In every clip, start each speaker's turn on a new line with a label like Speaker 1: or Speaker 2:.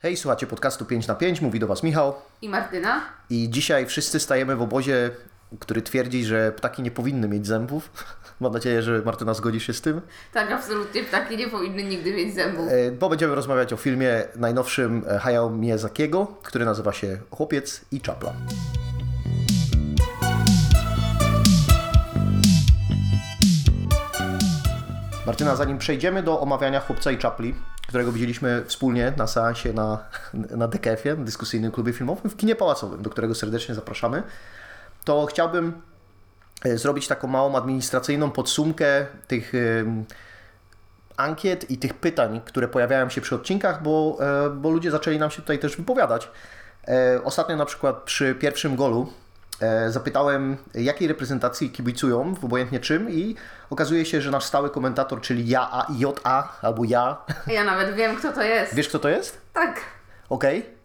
Speaker 1: Hej, słuchacie podcastu 5 na 5, mówi do Was Michał.
Speaker 2: I Martyna.
Speaker 1: I dzisiaj wszyscy stajemy w obozie, który twierdzi, że ptaki nie powinny mieć zębów. Mam nadzieję, że Martyna zgodzi się z tym.
Speaker 2: Tak, absolutnie ptaki nie powinny nigdy mieć zębów.
Speaker 1: E, Bo będziemy rozmawiać o filmie najnowszym e, Hayao Miyazakiego, który nazywa się Chłopiec i Czapla. Martyna, zanim przejdziemy do omawiania Chłopca i Czapli, którego widzieliśmy wspólnie na seansie na, na DKF-ie, dyskusyjnym klubie filmowym w kinie pałacowym, do którego serdecznie zapraszamy, to chciałbym e, zrobić taką małą administracyjną podsumkę tych em, ankiet i tych pytań, które pojawiają się przy odcinkach, bo, e, bo ludzie zaczęli nam się tutaj też wypowiadać. E, Ostatnio na przykład przy pierwszym golu e, zapytałem, jakiej reprezentacji kibicują, w obojętnie czym i okazuje się, że nasz stały komentator, czyli ja, A, i J, A, albo ja,
Speaker 2: Ja nawet wiem, kto to jest.
Speaker 1: wiesz kto to jest?
Speaker 2: Tak.
Speaker 1: Okej.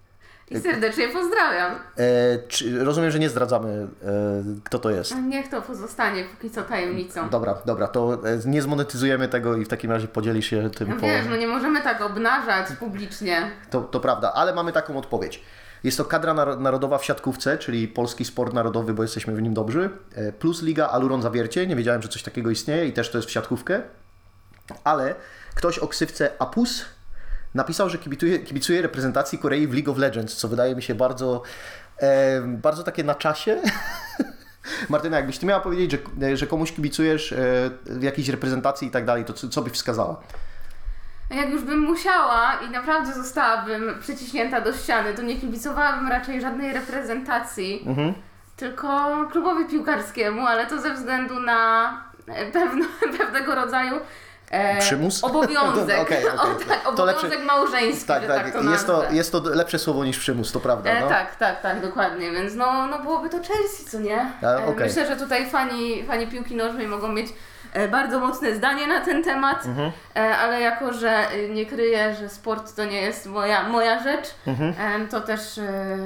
Speaker 2: I serdecznie pozdrawiam.
Speaker 1: E, czy- Rozumiem, że nie zdradzamy, e, kto to jest.
Speaker 2: Niech to pozostanie póki co tajemnicą.
Speaker 1: Dobra, dobra, to e, nie zmonetyzujemy tego i w takim razie podzielisz się tym po...
Speaker 2: Wiesz, no nie możemy tak obnażać publicznie.
Speaker 1: To, to prawda, ale mamy taką odpowiedź. Jest to kadra nar- narodowa w siatkówce, czyli polski sport narodowy, bo jesteśmy w nim dobrzy, e, plus Liga Aluron Zawiercie. Nie wiedziałem, że coś takiego istnieje i też to jest w siatkówkę. Ale ktoś o ksywce Apus napisał, że kibicuje, kibicuje reprezentacji Korei w League of Legends, co wydaje mi się bardzo, e, bardzo takie na czasie. Martyna, jakbyś ty miała powiedzieć, że, że komuś kibicujesz e, w jakiejś reprezentacji i tak dalej, to co, co byś wskazała?
Speaker 2: Jak już bym musiała i naprawdę zostałabym przyciśnięta do ściany, to nie kibicowałabym raczej żadnej reprezentacji,
Speaker 1: Mhm.
Speaker 2: tylko klubowi piłkarskiemu, ale to ze względu na e, pewno, pewnego rodzaju e,
Speaker 1: Przymus?
Speaker 2: obowiązek.
Speaker 1: Okej, okej.
Speaker 2: O, tak, obowiązek
Speaker 1: lepsze-
Speaker 2: małżeński,
Speaker 1: Tak, tak,
Speaker 2: tak to
Speaker 1: jest, to, jest to lepsze słowo niż przymus, to prawda.
Speaker 2: E,
Speaker 1: No?
Speaker 2: tak, tak, tak, dokładnie, więc no, no byłoby to Chelsea, co nie?
Speaker 1: A,
Speaker 2: E,
Speaker 1: okej.
Speaker 2: Myślę, że tutaj fani, fani piłki nożnej mogą mieć e, bardzo mocne zdanie na ten temat,
Speaker 1: Mhm.
Speaker 2: e, ale jako, że e, nie kryję, że sport to nie jest moja, moja rzecz,
Speaker 1: Mhm.
Speaker 2: to też e,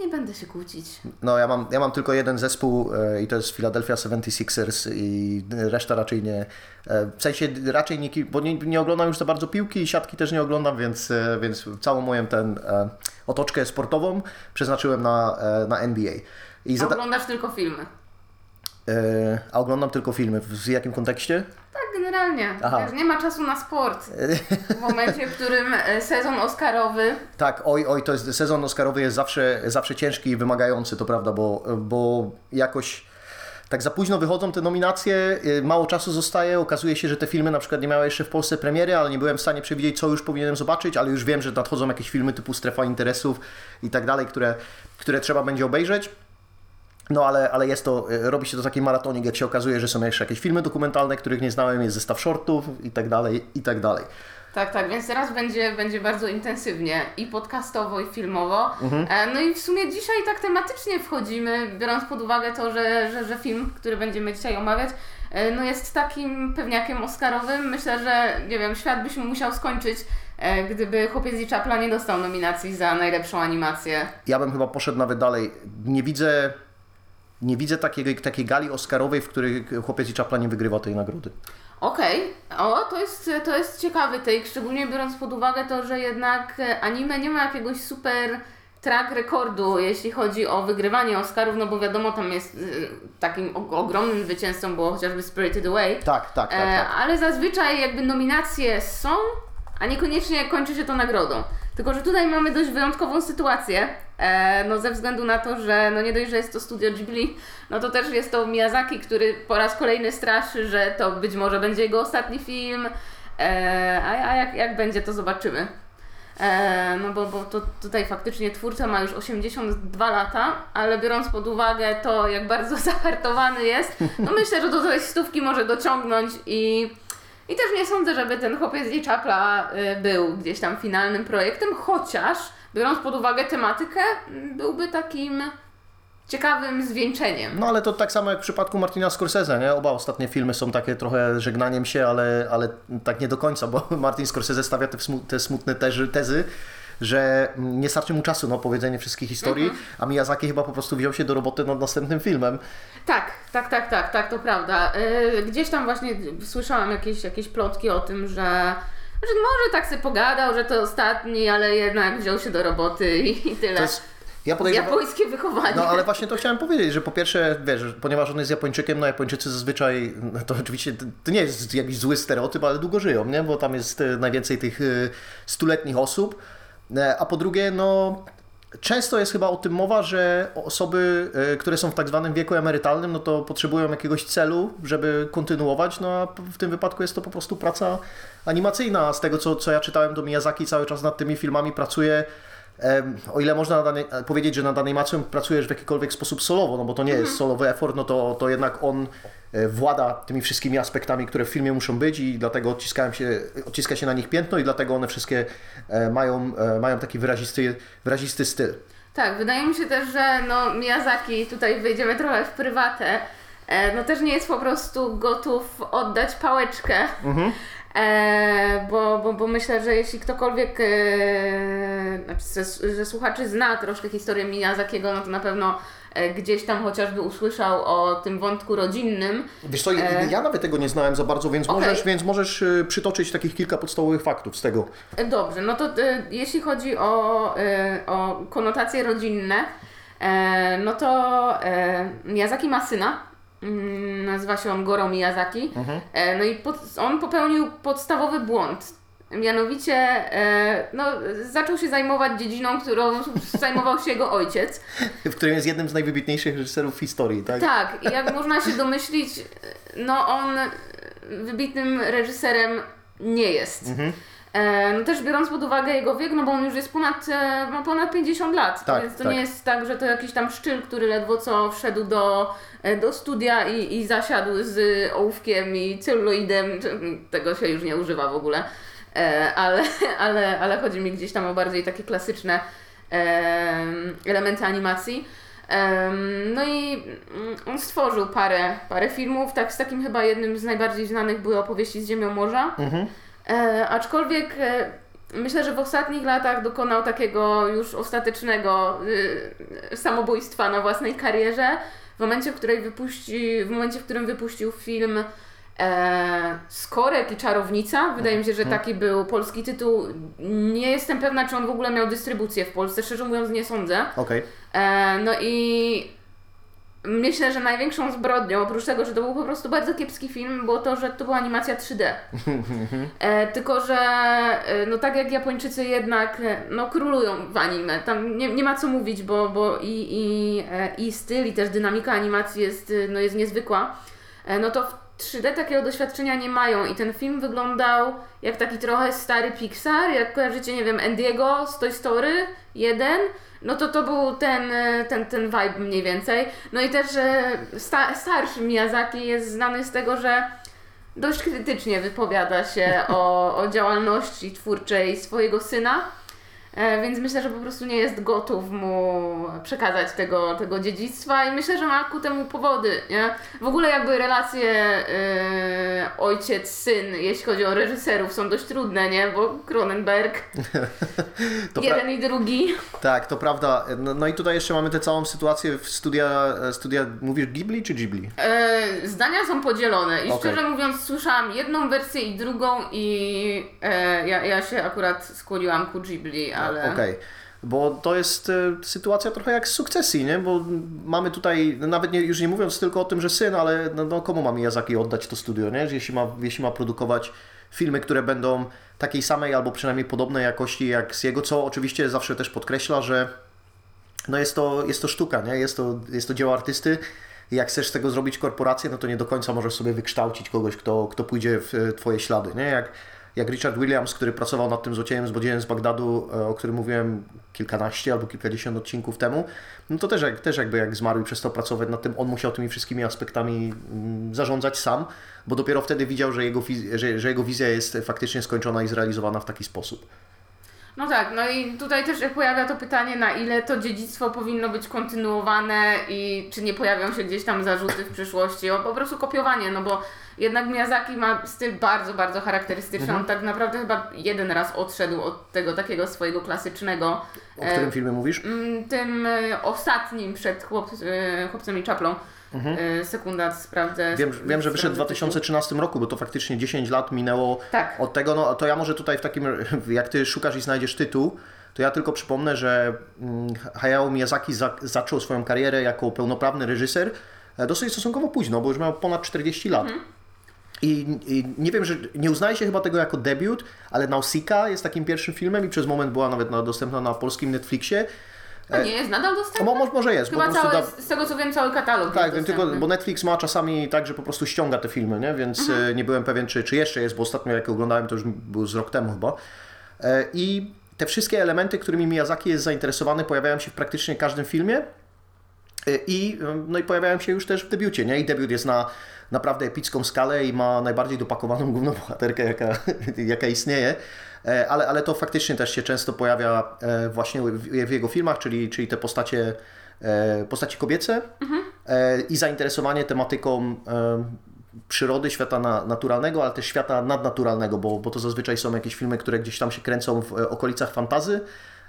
Speaker 2: nie będę się kłócić.
Speaker 1: No ja mam, ja mam tylko jeden zespół e, i to jest Philadelphia 76ers i reszta raczej nie, e, w sensie raczej nie, bo nie, nie oglądam już za bardzo piłki i siatki też nie oglądam, więc, e, więc całą moją ten e, otoczkę sportową przeznaczyłem na, e, na NBA. I zada-
Speaker 2: Oglądasz tylko filmy.
Speaker 1: E, a oglądam tylko filmy. W jakim kontekście?
Speaker 2: Tak, generalnie.
Speaker 1: Aha.
Speaker 2: Wiesz, nie ma czasu na sport. W momencie, w którym e, sezon Oscarowy
Speaker 1: Tak, oj, oj, to jest sezon Oscarowy jest zawsze, zawsze ciężki i wymagający, to prawda, bo, bo jakoś tak za późno wychodzą te nominacje, y, mało czasu zostaje, okazuje się, że te filmy na przykład nie miały jeszcze w Polsce premiery, ale nie byłem w stanie przewidzieć, co już powinienem zobaczyć, ale już wiem, że nadchodzą jakieś filmy typu Strefa Interesów i tak dalej, które, które trzeba będzie obejrzeć. No ale, ale jest to, y, robi się to taki maratonik, jak się okazuje, że są jeszcze jakieś filmy dokumentalne, których nie znałem, jest zestaw shortów i tak dalej, i tak dalej.
Speaker 2: Tak, tak, więc teraz będzie, będzie bardzo intensywnie i podcastowo, i filmowo. E, No i w sumie dzisiaj tak tematycznie wchodzimy, biorąc pod uwagę to, że, że, że film, który będziemy dzisiaj omawiać, e, no jest takim pewniakiem oscarowym. Myślę, że nie wiem, świat by się musiał skończyć, e, gdyby Chłopiec i Czapla nie dostał nominacji za najlepszą animację.
Speaker 1: ja bym chyba poszedł nawet dalej. Nie widzę, nie widzę takiej, takiej gali oscarowej, w której chłopiec i czapla nie wygrywa tej nagrody.
Speaker 2: Okej, o to jest, to jest ciekawy take, szczególnie biorąc pod uwagę to, że jednak e, anime nie ma jakiegoś super track rekordu, jeśli chodzi o wygrywanie Oscarów, no bo wiadomo, tam jest y, takim ogromnym zwycięzcą było chociażby Spirited Away,
Speaker 1: Tak, tak, tak.
Speaker 2: e,
Speaker 1: tak.
Speaker 2: ale zazwyczaj jakby nominacje są, a niekoniecznie kończy się to nagrodą. Tylko, że tutaj mamy dość wyjątkową sytuację, e, no ze względu na to, że no nie dość, że jest to studio Ghibli, no to też jest to Miyazaki, który po raz kolejny straszy, że to być może będzie jego ostatni film, e, a, a jak, jak będzie, to zobaczymy. E, no bo, bo to tutaj faktycznie twórca ma już 82 lata, ale biorąc pod uwagę to, jak bardzo zahartowany jest, no myślę, że do tej stówki może dociągnąć i, i też nie sądzę, żeby ten chłopiec i czapla y, był gdzieś tam finalnym projektem, chociaż biorąc pod uwagę tematykę, byłby takim ciekawym zwieńczeniem.
Speaker 1: No ale to tak samo jak w przypadku Martina Scorsese, nie? Oba ostatnie filmy są takie trochę żegnaniem się, ale, ale tak nie do końca, bo Martin Scorsese stawia te, smutne tezy, że nie starczy mu czasu na opowiedzenie wszystkich historii, a Miyazaki chyba po prostu wziął się do roboty nad następnym filmem.
Speaker 2: Tak, tak, tak, tak, tak, to prawda. Yy, Gdzieś tam właśnie słyszałam jakieś, jakieś plotki o tym, że że może tak sobie pogadał, że to ostatni, ale jednak wziął się do roboty i, tyle.
Speaker 1: To jest, ja podejrzewam,
Speaker 2: Japońskie wychowanie.
Speaker 1: No ale właśnie to chciałem powiedzieć, że po pierwsze, wiesz, ponieważ on jest Japończykiem, no Japończycy zazwyczaj, no to oczywiście to- nie jest jakiś zły stereotyp, ale długo żyją, nie? Bo tam jest e, najwięcej tych e, stuletnich osób. E, A po drugie, no często jest chyba o tym mowa, że osoby, e, które są w tak zwanym wieku emerytalnym, no to potrzebują jakiegoś celu, żeby kontynuować, no a w tym wypadku jest to po prostu praca animacyjna. Z tego, co, co ja czytałem, do Miyazaki cały czas nad tymi filmami pracuje O ile można powiedzieć, że nad animacją pracujesz w jakikolwiek sposób solowo, no bo to nie jest solowy effort, no to, to jednak on e, włada tymi wszystkimi aspektami, które w filmie muszą być i dlatego odciskałem się, odciska się na nich piętno i dlatego one wszystkie e, mają, e, mają taki wyrazisty, wyrazisty styl.
Speaker 2: Tak, wydaje mi się też, że no Miyazaki, tutaj wejdziemy trochę w prywatę, no też nie jest po prostu gotów oddać pałeczkę. E, bo, bo, bo myślę, że jeśli ktokolwiek, e, znaczy, że, że słuchaczy zna troszkę historię Miyazakiego, no to na pewno e, gdzieś tam chociażby usłyszał o tym wątku rodzinnym.
Speaker 1: Wiesz co, ja nawet tego nie znałem za bardzo, więc
Speaker 2: Okej.
Speaker 1: możesz, więc możesz e, przytoczyć takich kilka podstawowych faktów z tego.
Speaker 2: E, Dobrze, no to e, jeśli chodzi o, e, o konotacje rodzinne, e, no to e, Miyazaki ma syna. Mm, Nazywa się on Goro Miyazaki. E, no i pod, on popełnił podstawowy błąd. Mianowicie e, no, zaczął się zajmować dziedziną, którą zajmował się jego ojciec.
Speaker 1: W którym jest jednym z najwybitniejszych reżyserów w historii, tak?
Speaker 2: Tak, i jak można się domyślić, no on wybitnym reżyserem nie jest. E, no też biorąc pod uwagę jego wiek, no bo on już jest ponad, e, ma ponad 50 lat,
Speaker 1: Tak,
Speaker 2: więc to
Speaker 1: tak.
Speaker 2: nie jest tak, że to jakiś tam szczyl, który ledwo co wszedł do, e, do studia i, i zasiadł z ołówkiem i celuloidem, tego się już nie używa w ogóle, e, ale, ale, ale chodzi mi gdzieś tam o bardziej takie klasyczne em, elementy animacji. No i mm, on stworzył parę, parę filmów, tak z takim chyba jednym z najbardziej znanych były opowieści z Ziemią Morza. E, aczkolwiek e, myślę, że w ostatnich latach dokonał takiego już ostatecznego y, samobójstwa na własnej karierze. W momencie, w, której wypuści, w momencie, w którym wypuścił film e, Skorek i Czarownica. Wydaje mi się, że taki był polski tytuł. Nie jestem pewna, czy on w ogóle miał dystrybucję w Polsce. Szczerze mówiąc, nie sądzę.
Speaker 1: Okej.
Speaker 2: E, no i myślę, że największą zbrodnią, oprócz tego, że to był po prostu bardzo kiepski film, było to, że to była animacja 3D. E, tylko, że e, no tak jak Japończycy jednak e, no, królują w anime, tam nie, nie ma co mówić, bo, bo i, i, e, i styl, i też dynamika animacji jest, no, jest niezwykła, e, no to w 3D takiego doświadczenia nie mają i ten film wyglądał jak taki trochę stary Pixar, jak kojarzycie, nie wiem, Andiego z Toy Story 1, no to to był ten, e, ten, ten vibe mniej więcej. No i też sta, starszy Miyazaki jest znany z tego, że dość krytycznie wypowiada się o, o działalności twórczej swojego syna. E, Więc myślę, że po prostu nie jest gotów mu przekazać tego, tego dziedzictwa i myślę, że ma ku temu powody. Nie? W ogóle jakby relacje e, ojciec-syn, jeśli chodzi o reżyserów, są dość trudne, nie? Bo Cronenberg, jeden i drugi.
Speaker 1: Tak, to prawda. No, no i tutaj jeszcze mamy tę całą sytuację w studia, studia mówisz Ghibli czy Ghibli?
Speaker 2: E, zdania są podzielone i
Speaker 1: Okej.
Speaker 2: szczerze mówiąc słyszałam jedną wersję i drugą i e, ja, ja się akurat skłoniłam ku Ghibli, ale...
Speaker 1: Okej. Bo to jest e, sytuacja trochę jak z sukcesji, nie? Bo mamy tutaj, no nawet nie, już nie mówiąc tylko o tym, że syn, ale no, no komu ma Miyazaki oddać to studio, nie? Jeśli ma, jeśli ma produkować filmy, które będą takiej samej albo przynajmniej podobnej jakości jak z jego, co oczywiście zawsze też podkreśla, że no jest to, jest to sztuka, nie? Jest to, jest to dzieło artysty. Jak chcesz z tego zrobić korporację, no to nie do końca możesz sobie wykształcić kogoś, kto, kto pójdzie w e, twoje ślady, nie? Jak, jak Richard Williams, który pracował nad tym złociejem złodziejem z Bagdadu, e, o którym mówiłem kilkanaście albo kilkadziesiąt odcinków temu, no to też, jak, też jakby jak zmarł i przestał pracować nad tym, on musiał tymi wszystkimi aspektami mm, zarządzać sam, bo dopiero wtedy widział, że jego, że, że jego wizja jest faktycznie skończona i zrealizowana w taki sposób.
Speaker 2: No tak, no i tutaj też pojawia to pytanie, na ile to dziedzictwo powinno być kontynuowane i czy nie pojawią się gdzieś tam zarzuty w przyszłości o po prostu kopiowanie, no bo jednak Miyazaki ma styl bardzo, bardzo charakterystyczny. On tak naprawdę chyba jeden raz odszedł od tego takiego swojego klasycznego,
Speaker 1: O którym filmie mówisz?
Speaker 2: mm, tym e, ostatnim przed chłop, e, chłopcem i czaplą. y, sekunda, sprawdzę.
Speaker 1: Mhm. Wiem, wiem że wyszedł w
Speaker 2: sprawdzę
Speaker 1: 2013 roku, bo to faktycznie 10 lat minęło
Speaker 2: Tak.
Speaker 1: od tego. No to ja może tutaj w takim, jak ty szukasz i znajdziesz tytuł, to ja tylko przypomnę, że mm, Hayao Miyazaki za, zaczął swoją karierę jako pełnoprawny reżyser e, dosyć stosunkowo późno, bo już miał ponad 40 lat. I, I nie wiem, że nie uznaje się chyba tego jako debiut, ale Nausicaa jest takim pierwszym filmem i przez moment była nawet na, dostępna na polskim Netflixie.
Speaker 2: To nie jest nadal dostępny?
Speaker 1: No, mo- może jest, bo
Speaker 2: Chyba cały,
Speaker 1: da-
Speaker 2: z tego co wiem, cały katalog
Speaker 1: tak, wiem tylko, bo Netflix ma czasami tak, że po prostu ściąga te filmy, nie? więc
Speaker 2: Mhm.
Speaker 1: e, nie byłem pewien, czy, czy jeszcze jest, bo ostatnio jak oglądałem, to już był z rok temu chyba. E, I te wszystkie elementy, którymi Miyazaki jest zainteresowany, pojawiają się w praktycznie każdym filmie. E, I, e, no i pojawiają się już też w debiucie, nie? I debiut jest na naprawdę epicką skalę i ma najbardziej dopakowaną główną bohaterkę, jaka, jaka istnieje. E, Ale, ale to faktycznie też się często pojawia właśnie w, w jego filmach, czyli, czyli te postacie, postacie kobiece e, i zainteresowanie tematyką przyrody, świata na, naturalnego, ale też świata nadnaturalnego, bo, bo to zazwyczaj są jakieś filmy, które gdzieś tam się kręcą w okolicach fantazy.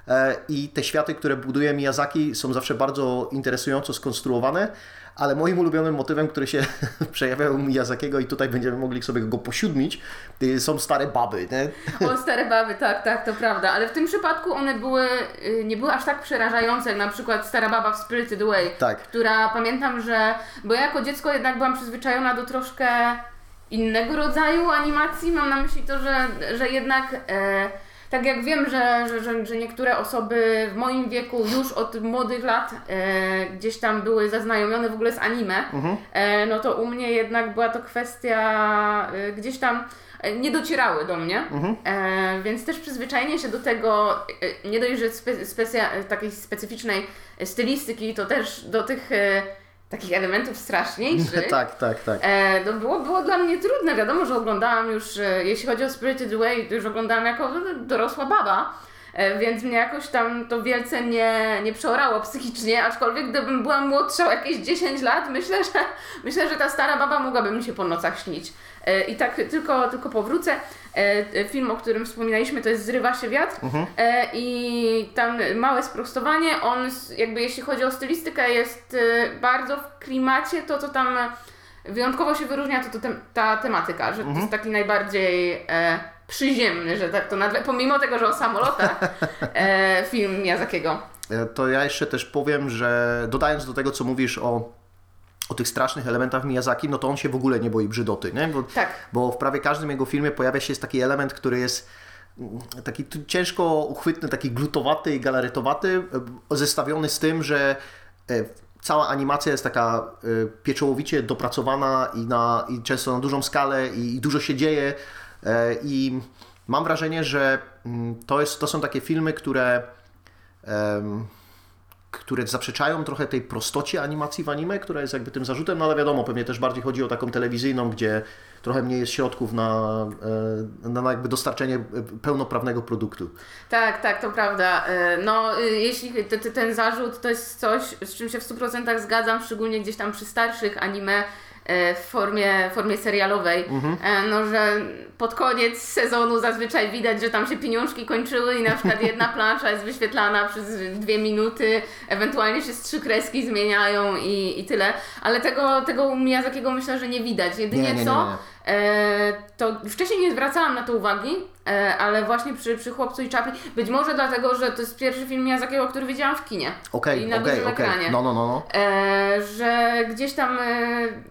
Speaker 1: E, I te światy, które buduje Miyazaki, są zawsze bardzo interesująco skonstruowane, ale moim ulubionym motywem, który się przejawia u Miyazakiego i tutaj będziemy mogli sobie go posiódmić, y, są stare baby. Nie?
Speaker 2: O, stare baby, tak, tak, to prawda. Ale w tym przypadku one były, y, nie były aż tak przerażające, jak na przykład stara baba w Spirited Away,
Speaker 1: Tak.
Speaker 2: która pamiętam, że, bo ja jako dziecko jednak byłam przyzwyczajona do troszkę innego rodzaju animacji. Mam na myśli to, że, że jednak, e, tak jak wiem, że, że, że, że niektóre osoby w moim wieku już od młodych lat e, gdzieś tam były zaznajomione w ogóle z anime, e, no to u mnie jednak była to kwestia e, gdzieś tam e, nie docierały do mnie, e, więc też przyzwyczajenie się do tego, e, nie dość, że spe, specja, takiej specyficznej stylistyki, to też do tych takich elementów straszniejszych.
Speaker 1: tak, tak, tak.
Speaker 2: E, no było, było dla mnie trudne. Wiadomo, że oglądałam już, e, jeśli chodzi o Spirited Away, to już oglądałam jako dorosła baba. E, więc mnie jakoś tam to wielce nie, nie przeorało psychicznie, aczkolwiek gdybym była młodsza o jakieś 10 lat, myślę, że myślę, że ta stara baba mogłaby mi się po nocach śnić. E, I tak tylko, tylko powrócę. E, film, o którym wspominaliśmy, to jest Zrywa się wiatr. E, I tam małe sprostowanie. On, jakby jeśli chodzi o stylistykę, jest bardzo w klimacie. To, co tam wyjątkowo się wyróżnia, to, to tem, ta tematyka, że to jest taki najbardziej przyziemny, że tak to nazwę. Pomimo tego, że o samolotach e, film Miyazakiego.
Speaker 1: E, To ja jeszcze też powiem, że dodając do tego, co mówisz o, o tych strasznych elementach Miyazaki, no to on się w ogóle nie boi brzydoty, nie? Bo,
Speaker 2: Tak.
Speaker 1: bo w prawie każdym jego filmie pojawia się jest taki element, który jest mm, taki ciężko uchwytny, taki glutowaty i galaretowaty, e, zestawiony z tym, że e, cała animacja jest taka pieczołowicie dopracowana i, na, i często na dużą skalę i, i dużo się dzieje i mam wrażenie, że mm, to, jest, to są takie filmy, które które zaprzeczają trochę tej prostocie animacji w anime, która jest jakby tym zarzutem, no ale wiadomo, pewnie też bardziej chodzi o taką telewizyjną, gdzie trochę mniej jest środków na, e, na jakby dostarczenie e, pełnoprawnego produktu.
Speaker 2: Tak, tak, to prawda. E, No, y, jeśli te- te- ten zarzut to jest coś, z czym się w 100% zgadzam, szczególnie gdzieś tam przy starszych anime e, w formie, formie serialowej, e, no, że pod koniec sezonu zazwyczaj widać, że tam się pieniążki kończyły i na przykład jedna plansza jest wyświetlana przez dwie minuty, ewentualnie się z trzy kreski zmieniają i, i tyle, ale tego, tego Miyazakiego myślę, że nie widać. Jedynie
Speaker 1: Nie, nie, nie,
Speaker 2: co. E, to wcześniej nie zwracałam na to uwagi, e, ale właśnie przy, przy Chłopcu i Czapli, być może dlatego, że to jest pierwszy film Miyazakiego, który widziałam w kinie.
Speaker 1: Okej,
Speaker 2: na
Speaker 1: okej, okej.
Speaker 2: ekranie.
Speaker 1: No, no, no, no.
Speaker 2: E, że gdzieś tam e,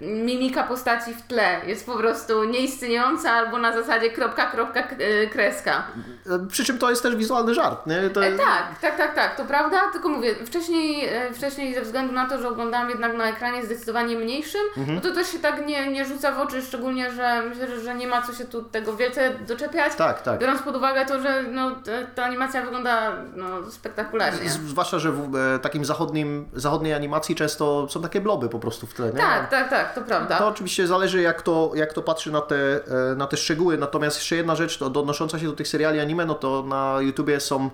Speaker 2: mimika postaci w tle jest po prostu nieistniejąca albo na zasadzie kropka, kropka, e, kreska.
Speaker 1: E, Przy czym to jest też wizualny żart, nie? To,
Speaker 2: E, tak, tak, tak, tak, to prawda, tylko mówię, wcześniej, e, wcześniej ze względu na to, że oglądałam jednak na ekranie zdecydowanie mniejszym,
Speaker 1: Mhm.
Speaker 2: no to też się tak nie, nie rzuca w oczy, szczególnie, że myślę, że, że nie ma co się tu tego wielce doczepiać.
Speaker 1: tak, tak.
Speaker 2: Biorąc pod uwagę to, że no, ta, animacja wygląda no, spektakularnie.
Speaker 1: Zwłaszcza, że w e, takim zachodnim, zachodniej animacji często są takie bloby po prostu w tle, nie?
Speaker 2: Tak, tak, tak, to prawda.
Speaker 1: To oczywiście zależy, jak to, jak to patrzy na te, e, na te szczegóły. Natomiast jeszcze jedna rzecz, to odnosząca się do tych seriali anime, no to na YouTubie są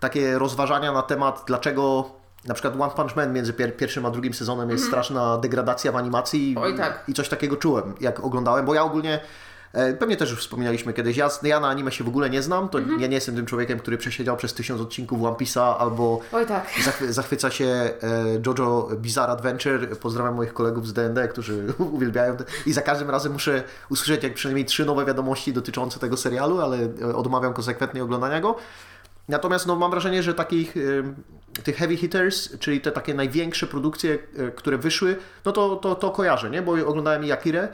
Speaker 1: takie rozważania na temat, dlaczego na przykład One Punch Man między pier pierwszym a drugim sezonem jest straszna degradacja w animacji.
Speaker 2: Oj, tak.
Speaker 1: I coś takiego czułem, jak oglądałem, bo ja ogólnie Pewnie też już wspominaliśmy kiedyś. Ja, ja na anime się w ogóle nie znam. To
Speaker 2: Mhm.
Speaker 1: ja nie jestem tym człowiekiem, który przesiedział przez tysiąc odcinków One Piece'a albo
Speaker 2: tak.
Speaker 1: zachwy, zachwyca się e, JoJo Bizarre Adventure. Pozdrawiam moich kolegów z D&D, którzy uwielbiają. I za każdym razem muszę usłyszeć jak przynajmniej trzy nowe wiadomości dotyczące tego serialu, ale e, odmawiam konsekwentnie oglądania go. Natomiast no, mam wrażenie, że takich tych heavy hitters, czyli te takie największe produkcje, e, które wyszły, no to, to, to kojarzę, nie? Bo oglądałem i Akirę.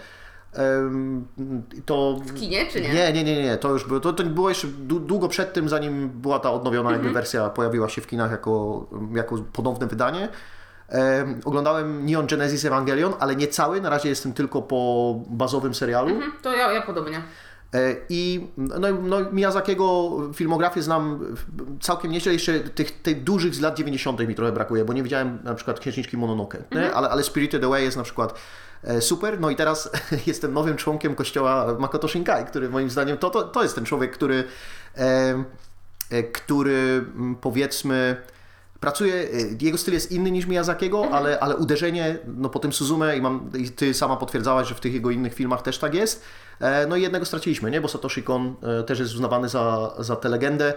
Speaker 1: To
Speaker 2: W kinie, czy nie?
Speaker 1: nie, nie, nie, nie, to już było, to, to było jeszcze dłu- długo przed tym, zanim była ta odnowiona jakby wersja, pojawiła się w kinach jako, jako ponowne wydanie. Em, oglądałem Neon Genesis Evangelion, ale nie cały, na razie jestem tylko po bazowym serialu.
Speaker 2: Mhm, To ja, ja podobnie.
Speaker 1: E, I no, no, Miyazakiego filmografię znam całkiem nieźle, jeszcze tych, tych dużych z lat 90. mi trochę brakuje, bo nie widziałem na przykład Księżniczki Mononoke, nie? ale, ale Spirited Away jest na przykład super. No i teraz jestem nowym członkiem kościoła Makoto Shinkai, który moim zdaniem to, to, to jest ten człowiek, który, e, e, który mm, powiedzmy pracuje, e, jego styl jest inny niż Miyazakiego, ale, ale uderzenie, no po tym Suzume i, mam, i ty sama potwierdzałaś, że w tych jego innych filmach też tak jest. E, No i jednego straciliśmy, nie? Bo Satoshi Kon e, też jest uznawany za, za tę legendę.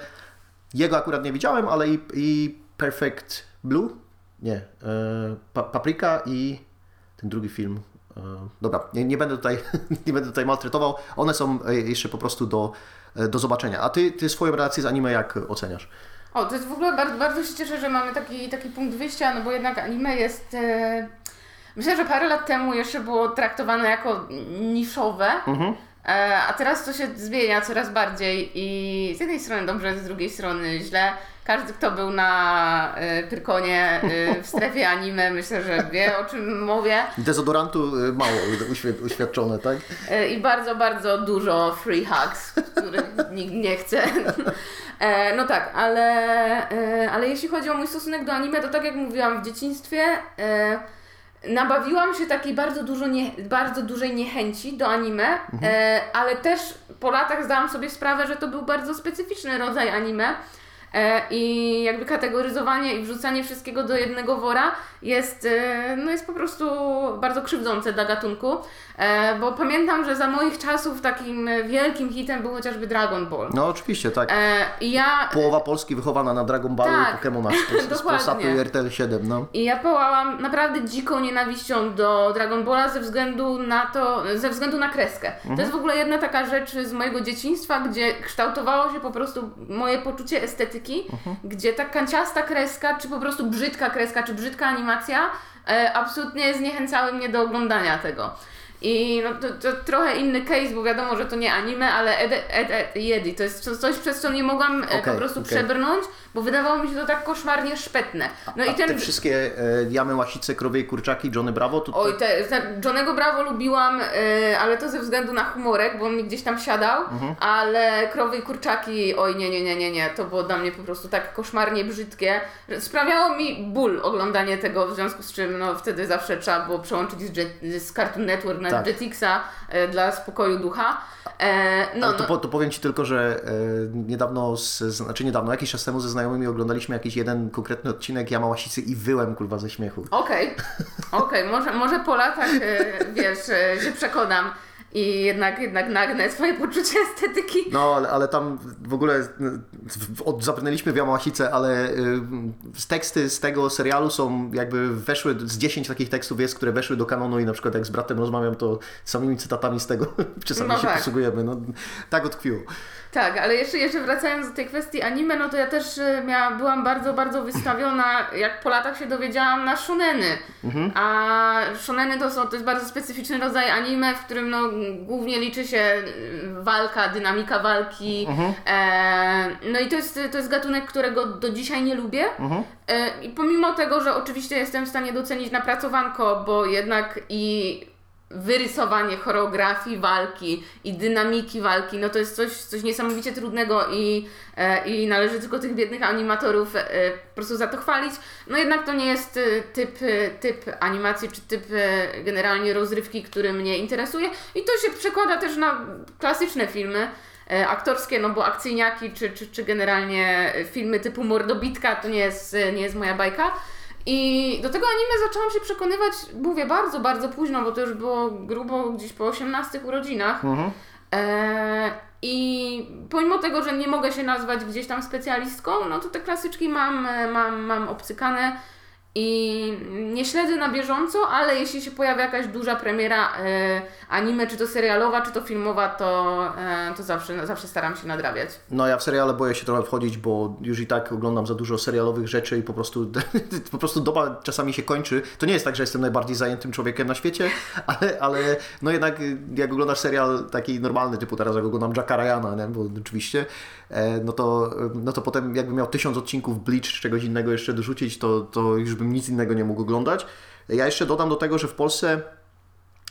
Speaker 1: Jego akurat nie widziałem, ale i, i Perfect Blue? Nie. e, Pa, Paprika i ten drugi film. E, Dobra, nie, nie, będę tutaj, nie będę tutaj maltretował. One są e, jeszcze po prostu do, e, do zobaczenia. A ty, ty swoją relację z anime jak oceniasz?
Speaker 2: O, to jest w ogóle bardzo, bardzo się cieszę, że mamy taki, taki punkt wyjścia, no bo jednak anime jest. E, myślę, że parę lat temu jeszcze było traktowane jako niszowe. E, a teraz to się zmienia coraz bardziej i z jednej strony dobrze, z drugiej strony źle. Każdy, kto był na e, Pyrkonie e, w strefie anime, myślę, że wie o czym mówię.
Speaker 1: Dezodorantu e, mało uświ- uświadczone, tak?
Speaker 2: I bardzo, bardzo dużo free hugs, których nikt nie chce. E, No tak, ale, e, ale jeśli chodzi o mój stosunek do anime, to tak jak mówiłam w dzieciństwie, e, nabawiłam się takiej bardzo, dużo nie, bardzo dużej niechęci do anime, e, ale też po latach zdałam sobie sprawę, że to był bardzo specyficzny rodzaj anime. E, I jakby kategoryzowanie i wrzucanie wszystkiego do jednego wora jest, e, no jest po prostu bardzo krzywdzące dla gatunku, e, bo pamiętam, że za moich czasów takim wielkim hitem był chociażby Dragon Ball.
Speaker 1: No oczywiście, tak.
Speaker 2: I ja
Speaker 1: Połowa Polski wychowana na Dragon Ballu
Speaker 2: Tak.
Speaker 1: i Pokemonach z, z. Polsatu i RTL 7, no.
Speaker 2: I ja pałałam naprawdę dziką nienawiścią do Dragon Balla ze względu na to, ze względu na kreskę. To jest w ogóle jedna taka rzecz z mojego dzieciństwa, gdzie kształtowało się po prostu moje poczucie estetyki, gdzie ta kanciasta kreska, czy po prostu brzydka kreska, czy brzydka animacja e, absolutnie zniechęcały mnie do oglądania tego. I no, to, to trochę inny case, bo wiadomo, że to nie anime, ale Ed, Ed, Ed i Eddie. To jest co- coś, przez co nie mogłam e, po prostu
Speaker 1: okej.
Speaker 2: przebrnąć, bo wydawało mi się to tak koszmarnie szpetne. No
Speaker 1: A
Speaker 2: i ten
Speaker 1: te wszystkie e, jamy, łasice, krowie i kurczaki, Johnny Bravo, to,
Speaker 2: Oj, te, te Bravo lubiłam, y, ale to ze względu na humorek, bo on mi gdzieś tam siadał,
Speaker 1: Mhm.
Speaker 2: ale krowy i kurczaki, oj nie, nie, nie, nie, nie, to było dla mnie po prostu tak koszmarnie brzydkie, że sprawiało mi ból oglądanie tego, w związku z czym no wtedy zawsze trzeba było przełączyć z, Jet, z Cartoon Network na
Speaker 1: Tak.
Speaker 2: Jetixa y, dla spokoju ducha. E, no,
Speaker 1: to,
Speaker 2: no,
Speaker 1: po, to powiem Ci tylko, że e, niedawno, z, znaczy niedawno, jakiś czas temu ze znajomymi oglądaliśmy jakiś jeden konkretny odcinek Jama Łasicy i wyłem kurwa ze śmiechu.
Speaker 2: Okej, okej, może, może po latach, e, wiesz, e, się przekonam i jednak, jednak nagnę swoje poczucie estetyki.
Speaker 1: No, ale, ale tam w ogóle w- od, zabrnęliśmy w Jama Łasicę, ale y, teksty z tego serialu są jakby weszły, z 10 takich tekstów jest, które weszły do kanonu i na przykład jak z bratem rozmawiam, to samymi cytatami z tego czasami
Speaker 2: No
Speaker 1: się
Speaker 2: tak.
Speaker 1: posługujemy. No, tak utkwiło.
Speaker 2: Tak, ale jeszcze, jeszcze wracając do tej kwestii anime, no to ja też e, miała, byłam bardzo, bardzo wystawiona, jak po latach się dowiedziałam, na shoneny. A shoneny to, są, to jest bardzo specyficzny rodzaj anime, w którym no, głównie liczy się e, walka, dynamika walki. E, no i to jest, to jest gatunek, którego do dzisiaj nie lubię. E, I pomimo tego, że oczywiście jestem w stanie docenić napracowanko, bo jednak i wyrysowanie choreografii walki i dynamiki walki, no to jest coś, coś niesamowicie trudnego i, e, i należy tylko tych biednych animatorów e, po prostu za to chwalić. No jednak to nie jest e, typ, typ animacji czy typ generalnie rozrywki, który mnie interesuje i to się przekłada też na klasyczne filmy aktorskie, no bo akcyjniaki czy, czy, czy generalnie filmy typu Mordobitka to nie jest, nie jest moja bajka. I do tego anime zaczęłam się przekonywać, mówię, bardzo, bardzo późno, bo to już było grubo gdzieś po 18 urodzinach. E, I pomimo tego, że nie mogę się nazwać gdzieś tam specjalistką, no to te klasyczki mam, e, mam, mam obcykane i nie śledzę na bieżąco, ale jeśli się pojawia jakaś duża premiera e, anime, czy to serialowa, czy to filmowa, to, e, to zawsze, zawsze staram się nadrabiać.
Speaker 1: No ja w seriale boję się trochę wchodzić, bo już i tak oglądam za dużo serialowych rzeczy i po prostu, po prostu doba czasami się kończy. To nie jest tak, że jestem najbardziej zajętym człowiekiem na świecie, ale, ale no jednak jak oglądasz serial taki normalny, typu teraz jak oglądam Jacka Ryana, nie? bo oczywiście, e, no to, no to potem jakbym miał tysiąc odcinków Bleach czy czegoś innego jeszcze dorzucić, to, to już bym nic innego nie mógł oglądać. Ja jeszcze dodam do tego, że w Polsce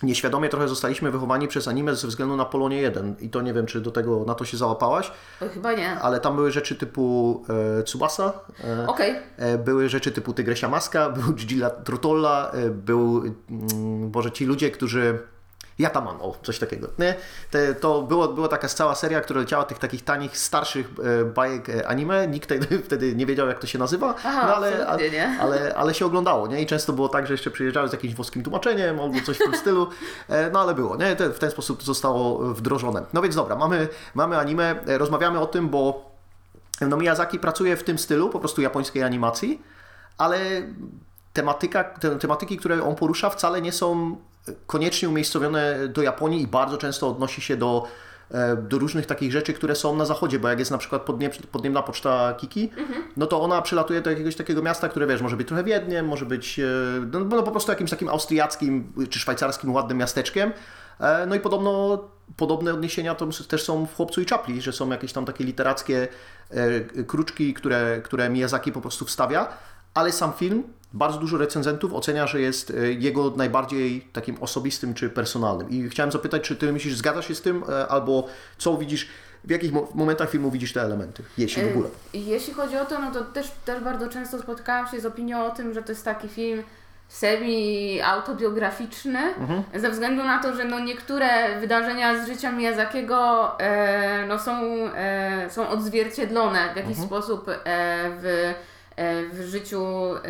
Speaker 1: nieświadomie trochę zostaliśmy wychowani przez anime ze względu na Polonie 1 i to nie wiem, czy do tego na to się załapałaś,
Speaker 2: chyba nie.
Speaker 1: ale tam były rzeczy typu e, Tsubasa, e,
Speaker 2: Okej.
Speaker 1: e, były rzeczy typu Tygrysia Maska, był Gigila Trotolla, e, był, mm, boże, ci ludzie, którzy... Yataman, o, coś takiego. Nie? Te, to było, była taka cała seria, która leciała tych takich tanich, starszych e, bajek e, anime. Nikt wtedy, nie wiedział, jak to się nazywa,
Speaker 2: Aha,
Speaker 1: no, ale,
Speaker 2: nie.
Speaker 1: ale, ale się oglądało, nie? I często było tak, że jeszcze przyjeżdżały z jakimś włoskim tłumaczeniem albo coś w tym stylu, e, no ale było, nie? Te, w ten sposób zostało wdrożone. No więc dobra, mamy, mamy anime, rozmawiamy o tym, bo no Miyazaki pracuje w tym stylu, po prostu japońskiej animacji, ale tematyka, te tematyki, które on porusza wcale nie są koniecznie umiejscowione do Japonii i bardzo często odnosi się do, e, do różnych takich rzeczy, które są na zachodzie, bo jak jest na przykład podnie, podniemna poczta Kiki, no to ona przylatuje do jakiegoś takiego miasta, które wiesz, może być trochę Wiedniem, może być e, no, no po prostu jakimś takim austriackim czy szwajcarskim ładnym miasteczkiem. E, No i podobno podobne odniesienia to też są w Chłopcu i Czapli, że są jakieś tam takie literackie kruczki, które, które Miyazaki po prostu wstawia, ale sam film bardzo dużo recenzentów ocenia, że jest e, jego najbardziej takim osobistym czy personalnym. I chciałem zapytać, czy ty myślisz, zgadzasz się z tym, e, albo co widzisz, w jakich mo- momentach filmu widzisz te elementy, jeśli w ogóle?
Speaker 2: Y, Jeśli chodzi o to, no to też, też bardzo często spotkałam się z opinią o tym, że to jest taki film semi-autobiograficzny, ze względu na to, że no niektóre wydarzenia z życia Miyazakiego e, no są, e, są odzwierciedlone w jakiś sposób e, w, e, w życiu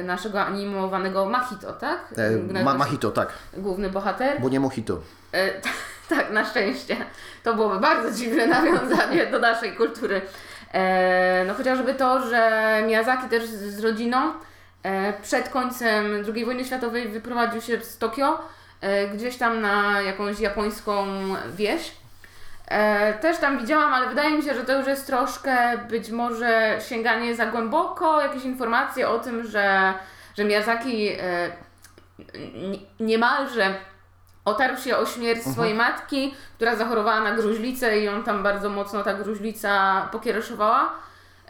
Speaker 2: naszego animowanego Mahito, tak?
Speaker 1: E, ma,
Speaker 2: się
Speaker 1: Mahito, tak,
Speaker 2: Główny bohater.
Speaker 1: bo nie Mojito.
Speaker 2: E, tak, na szczęście. To byłoby bardzo dziwne nawiązanie do naszej kultury. E, no chociażby to, że Miyazaki też z, z rodziną e, przed końcem II wojny światowej wyprowadził się z Tokio e, gdzieś tam na jakąś japońską wieś. E, też tam widziałam, ale wydaje mi się, że to już jest troszkę być może sięganie za głęboko, jakieś informacje o tym, że, że Miyazaki e, niemalże otarł się o śmierć swojej matki, która zachorowała na gruźlicę i on tam bardzo mocno ta gruźlica pokiereszowała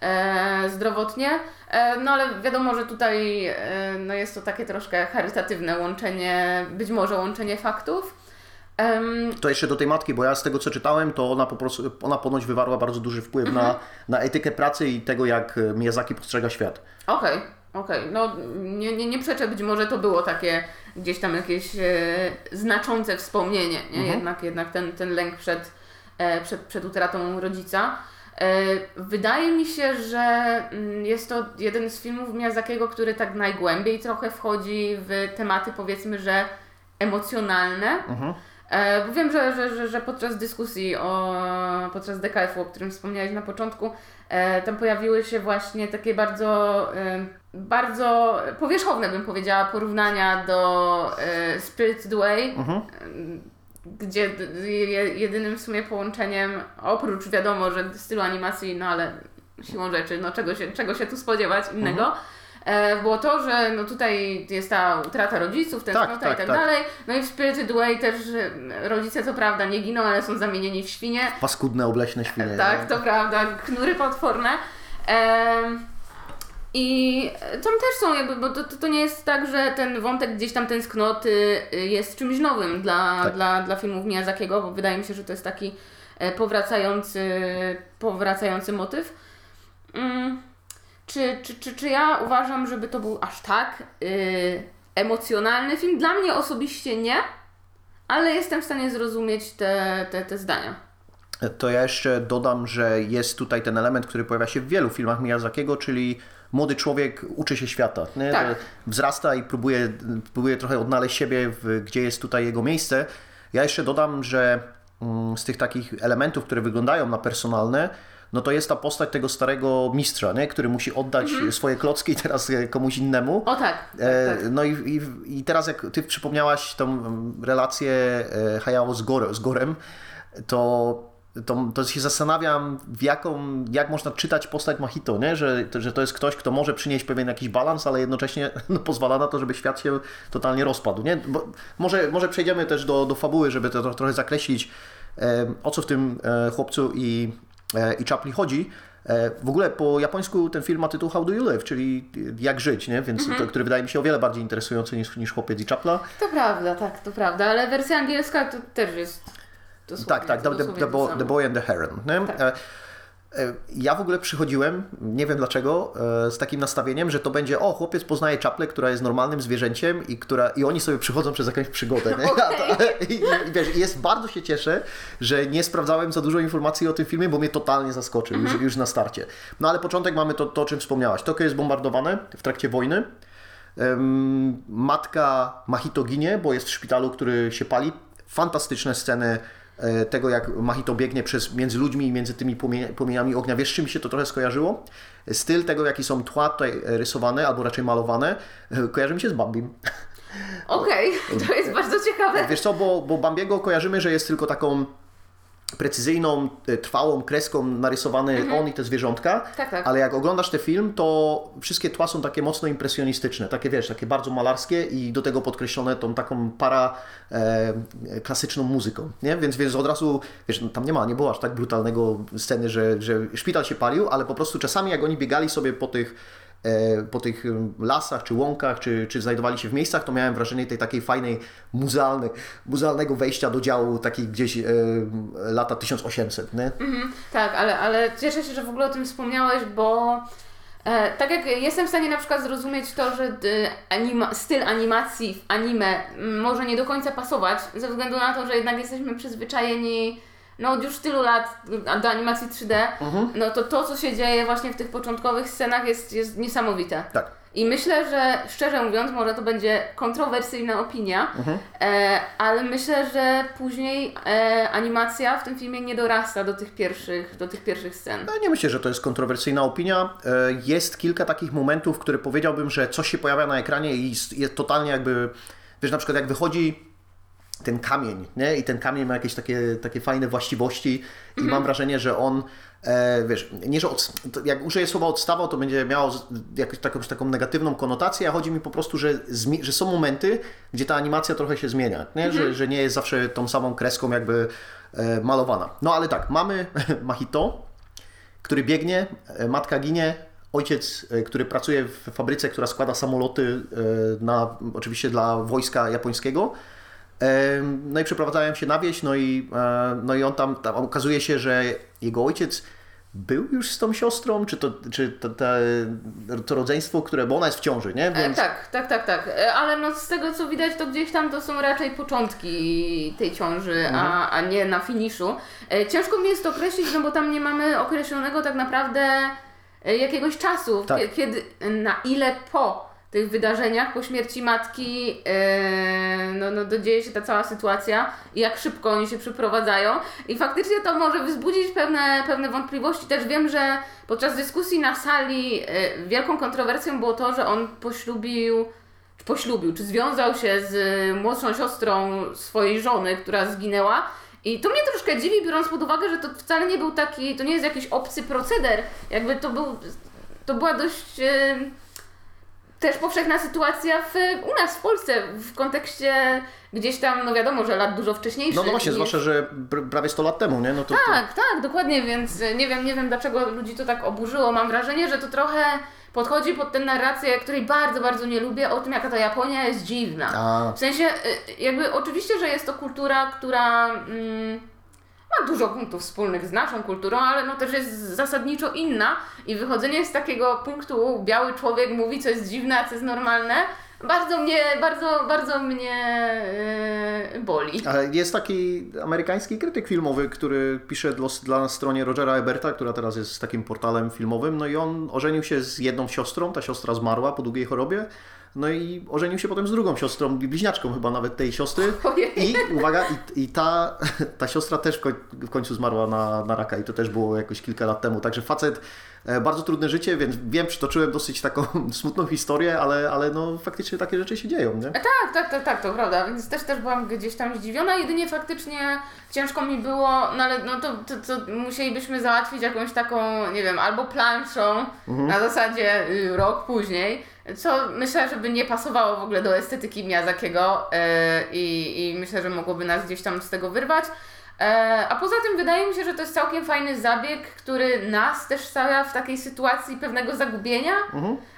Speaker 2: e, zdrowotnie. E, no ale wiadomo, że tutaj e, no jest to takie troszkę charytatywne łączenie, być może łączenie faktów. Em,
Speaker 1: To jeszcze do tej matki, bo ja z tego co czytałem, to ona po prostu, ona ponoć wywarła bardzo duży wpływ na, na etykę pracy i tego, jak Miyazaki postrzega świat.
Speaker 2: Okej, okej. No nie, nie, nie przeczę, być może to było takie gdzieś tam jakieś e, znaczące wspomnienie, nie? Jednak, jednak ten, ten lęk przed, e, przed, przed utratą rodzica. E, wydaje mi się, że mm, jest to jeden z filmów Miyazakiego, który tak najgłębiej trochę wchodzi w tematy powiedzmy, że emocjonalne. E, Bo wiem, że, że, że, że podczas dyskusji o, podczas DKF-u, o którym wspomniałeś na początku, e, tam pojawiły się właśnie takie bardzo, e, bardzo powierzchowne, bym powiedziała, porównania do e, Spirited Away, e, gdzie jedynym w sumie połączeniem, oprócz wiadomo, że stylu animacji, no ale siłą rzeczy, no czego się, czego się tu spodziewać innego, e, było to, że no tutaj jest ta utrata rodziców, tęsknota
Speaker 1: tak,
Speaker 2: i tak,
Speaker 1: tak.
Speaker 2: dalej. No i w Spirited Way też e, rodzice co prawda nie giną, ale są zamienieni w świnie.
Speaker 1: Paskudne, obleśne świnie.
Speaker 2: Tak, to prawda, knury potworne. I tam też są jakby, bo to, to, to nie jest tak, że ten wątek gdzieś tam tęsknoty y, jest czymś nowym dla,
Speaker 1: Tak.
Speaker 2: dla, dla filmów Miyazakiego, bo wydaje mi się, że to jest taki e, powracający, powracający motyw. Mm, czy, czy, czy, czy ja uważam, żeby to był aż tak y, emocjonalny film? Dla mnie osobiście nie, ale jestem w stanie zrozumieć te, te, te zdania.
Speaker 1: To ja jeszcze dodam, że jest tutaj ten element, który pojawia się w wielu filmach Miyazakiego, czyli młody człowiek uczy się świata.
Speaker 2: Tak.
Speaker 1: Wzrasta i próbuje, próbuje trochę odnaleźć siebie, w, gdzie jest tutaj jego miejsce. Ja jeszcze dodam, że mm, z tych takich elementów, które wyglądają na personalne, no to jest ta postać tego starego mistrza, nie? który musi oddać swoje klocki teraz e, komuś innemu.
Speaker 2: O tak, tak,
Speaker 1: E,
Speaker 2: tak.
Speaker 1: No i, i, i teraz jak ty przypomniałaś tą relację e, Hayao z, Gore, z Gorem, to, to, to się zastanawiam, w jaką, jak można czytać postać Mahito, nie? Że, to- że to jest ktoś, kto może przynieść pewien jakiś balans, ale jednocześnie no, pozwala na to, żeby świat się totalnie rozpadł. Nie? Bo może, może przejdziemy też do, do fabuły, żeby to tro- trochę zakreślić, e, o co w tym e, chłopcu i, i Chapli chodzi. E, W ogóle po japońsku ten film ma tytuł How Do You Live, czyli jak żyć, nie? Więc to, który wydaje mi się o wiele bardziej interesujący niż, niż chłopiec i Chapla.
Speaker 2: To prawda, tak, to prawda, ale wersja angielska to też jest dosłownie,
Speaker 1: Tak, tak, the, the, the,
Speaker 2: to
Speaker 1: Bo-
Speaker 2: samo.
Speaker 1: the Boy and the Heron. Nie?
Speaker 2: Tak.
Speaker 1: Ja w ogóle przychodziłem, nie wiem dlaczego, e, z takim nastawieniem, że to będzie, o, chłopiec poznaje czaplę, która jest normalnym zwierzęciem i, która, i oni sobie przychodzą przez jakąś przygodę. Nie? To, i, i, wiesz, jest, bardzo się cieszę, że nie sprawdzałem za dużo informacji o tym filmie, bo mnie totalnie zaskoczył już, już na starcie. No ale początek mamy to, to, o czym wspomniałaś. Tokio jest bombardowane w trakcie wojny. Matka Mahito ginie, bo jest w szpitalu, który się pali. Fantastyczne sceny tego, jak Mahito biegnie przez, między ludźmi i między tymi płomie- płomieniami ognia. Wiesz, czym mi się to trochę skojarzyło? Styl tego, jaki są tła tutaj e, rysowane, albo raczej malowane, e, kojarzy mi się z Bambim.
Speaker 2: Okej, to jest bardzo ciekawe.
Speaker 1: Wiesz co, bo, bo Bambiego kojarzymy, że jest tylko taką precyzyjną, e, trwałą kreską narysowany on i te zwierzątka,
Speaker 2: Tak, tak.
Speaker 1: ale jak oglądasz ten film, to wszystkie tła są takie mocno impresjonistyczne, takie wiesz, takie bardzo malarskie i do tego podkreślone tą taką para e, klasyczną muzyką, nie? Więc, więc od razu, wiesz, no, tam nie ma, nie było aż tak brutalnego sceny, że, że szpital się palił, ale po prostu czasami jak oni biegali sobie po tych po tych lasach, czy łąkach, czy, czy znajdowali się w miejscach, to miałem wrażenie tej takiej fajnej, muzealnej, muzealnego wejścia do działu takich gdzieś e, lata 1800, nie?
Speaker 2: Mhm, tak, ale, ale cieszę się, że w ogóle o tym wspomniałeś, bo e, tak jak jestem w stanie na przykład zrozumieć to, że anima, styl animacji w anime może nie do końca pasować, ze względu na to, że jednak jesteśmy przyzwyczajeni no od już tylu lat do animacji 3D, no to to, co się dzieje właśnie w tych początkowych scenach jest, jest niesamowite.
Speaker 1: Tak.
Speaker 2: I myślę, że szczerze mówiąc, może to będzie kontrowersyjna opinia, e, ale myślę, że później e, animacja w tym filmie nie dorasta do tych pierwszych, do tych pierwszych scen.
Speaker 1: No, nie myślę, że to jest kontrowersyjna opinia. E, Jest kilka takich momentów, które powiedziałbym, że coś się pojawia na ekranie i jest, jest totalnie jakby, wiesz, na przykład jak wychodzi ten kamień, nie? I ten kamień ma jakieś takie, takie fajne właściwości i mam wrażenie, że on, e, wiesz, nie, że od, jak użyję słowa odstawał, to będzie miało jakąś taką, taką negatywną konotację, a chodzi mi po prostu, że, że są momenty, gdzie ta animacja trochę się zmienia, nie? Że, że nie jest zawsze tą samą kreską jakby e, malowana. No ale tak, mamy Mahito, który biegnie, e, matka ginie, ojciec, e, który pracuje w fabryce, która składa samoloty e, na, oczywiście dla wojska japońskiego. No i przeprowadzają się na wieś, no i, e, no i on tam, tam okazuje się, że jego ojciec był już z tą siostrą, czy to, czy to, to, to rodzeństwo, które, bo ona jest w ciąży, nie?
Speaker 2: E,
Speaker 1: Więc,
Speaker 2: tak, tak, tak, tak. E, ale no z tego co widać, to gdzieś tam to są raczej początki tej ciąży, a, a nie na finiszu. Ciężko mi jest to określić, no bo tam nie mamy określonego tak naprawdę jakiegoś czasu,
Speaker 1: Tak.
Speaker 2: kie- kiedy, na ile po tych wydarzeniach, po śmierci matki, e, no, no dodzieje się ta cała sytuacja i jak szybko oni się przeprowadzają. I faktycznie to może wzbudzić pewne, pewne wątpliwości. Też wiem, że podczas dyskusji na sali e, wielką kontrowersją było to, że on poślubił, czy poślubił, czy związał się z młodszą siostrą swojej żony, która zginęła. I to mnie troszkę dziwi, biorąc pod uwagę, że to wcale nie był taki, to nie jest jakiś obcy proceder, jakby to był, to była dość e, też powszechna sytuacja w, u nas w Polsce, w kontekście gdzieś tam, no wiadomo, że lat dużo wcześniejszych.
Speaker 1: no, no właśnie,
Speaker 2: niż-
Speaker 1: zwłaszcza, że pr- prawie 100 lat temu, nie? No to, to,
Speaker 2: tak, tak, dokładnie, więc e, nie wiem, nie wiem dlaczego ludzi to tak oburzyło. Mam wrażenie, że to trochę podchodzi pod tę narrację, której bardzo, bardzo nie lubię, o tym, jaka ta Japonia jest dziwna.
Speaker 1: A.
Speaker 2: W sensie, e, jakby oczywiście, że jest to kultura, która mm, ma dużo punktów wspólnych z naszą kulturą, ale no też jest zasadniczo inna i wychodzenie z takiego punktu, biały człowiek mówi, co jest dziwne, a co jest normalne, bardzo mnie, bardzo, bardzo mnie e, boli.
Speaker 1: Ale Jest taki amerykański krytyk filmowy, który pisze dla, dla stronie Rogera Eberta, która teraz jest takim portalem filmowym, no i on ożenił się z jedną siostrą, ta siostra zmarła po długiej chorobie, No i ożenił się potem z drugą siostrą, bliźniaczką chyba nawet tej siostry.
Speaker 2: Ojej.
Speaker 1: I uwaga, i, i ta, ta siostra też w koń- w końcu zmarła na, na raka i to też było jakoś kilka lat temu. Także facet, e, bardzo trudne życie, więc wiem, przytoczyłem dosyć taką smutną historię, ale, ale no faktycznie takie rzeczy się dzieją, nie?
Speaker 2: Tak, tak, tak, tak, to prawda, więc też też byłam gdzieś tam zdziwiona, jedynie faktycznie ciężko mi było, no ale no to, to, to musielibyśmy załatwić jakąś taką, nie wiem, albo planszą na zasadzie y, rok później, co myślę, żeby nie pasowało w ogóle do estetyki Miyazakiego y, i, i myślę, że mogłoby nas gdzieś tam z tego wyrwać. E, A poza tym wydaje mi się, że to jest całkiem fajny zabieg, który nas też stawia w takiej sytuacji pewnego zagubienia.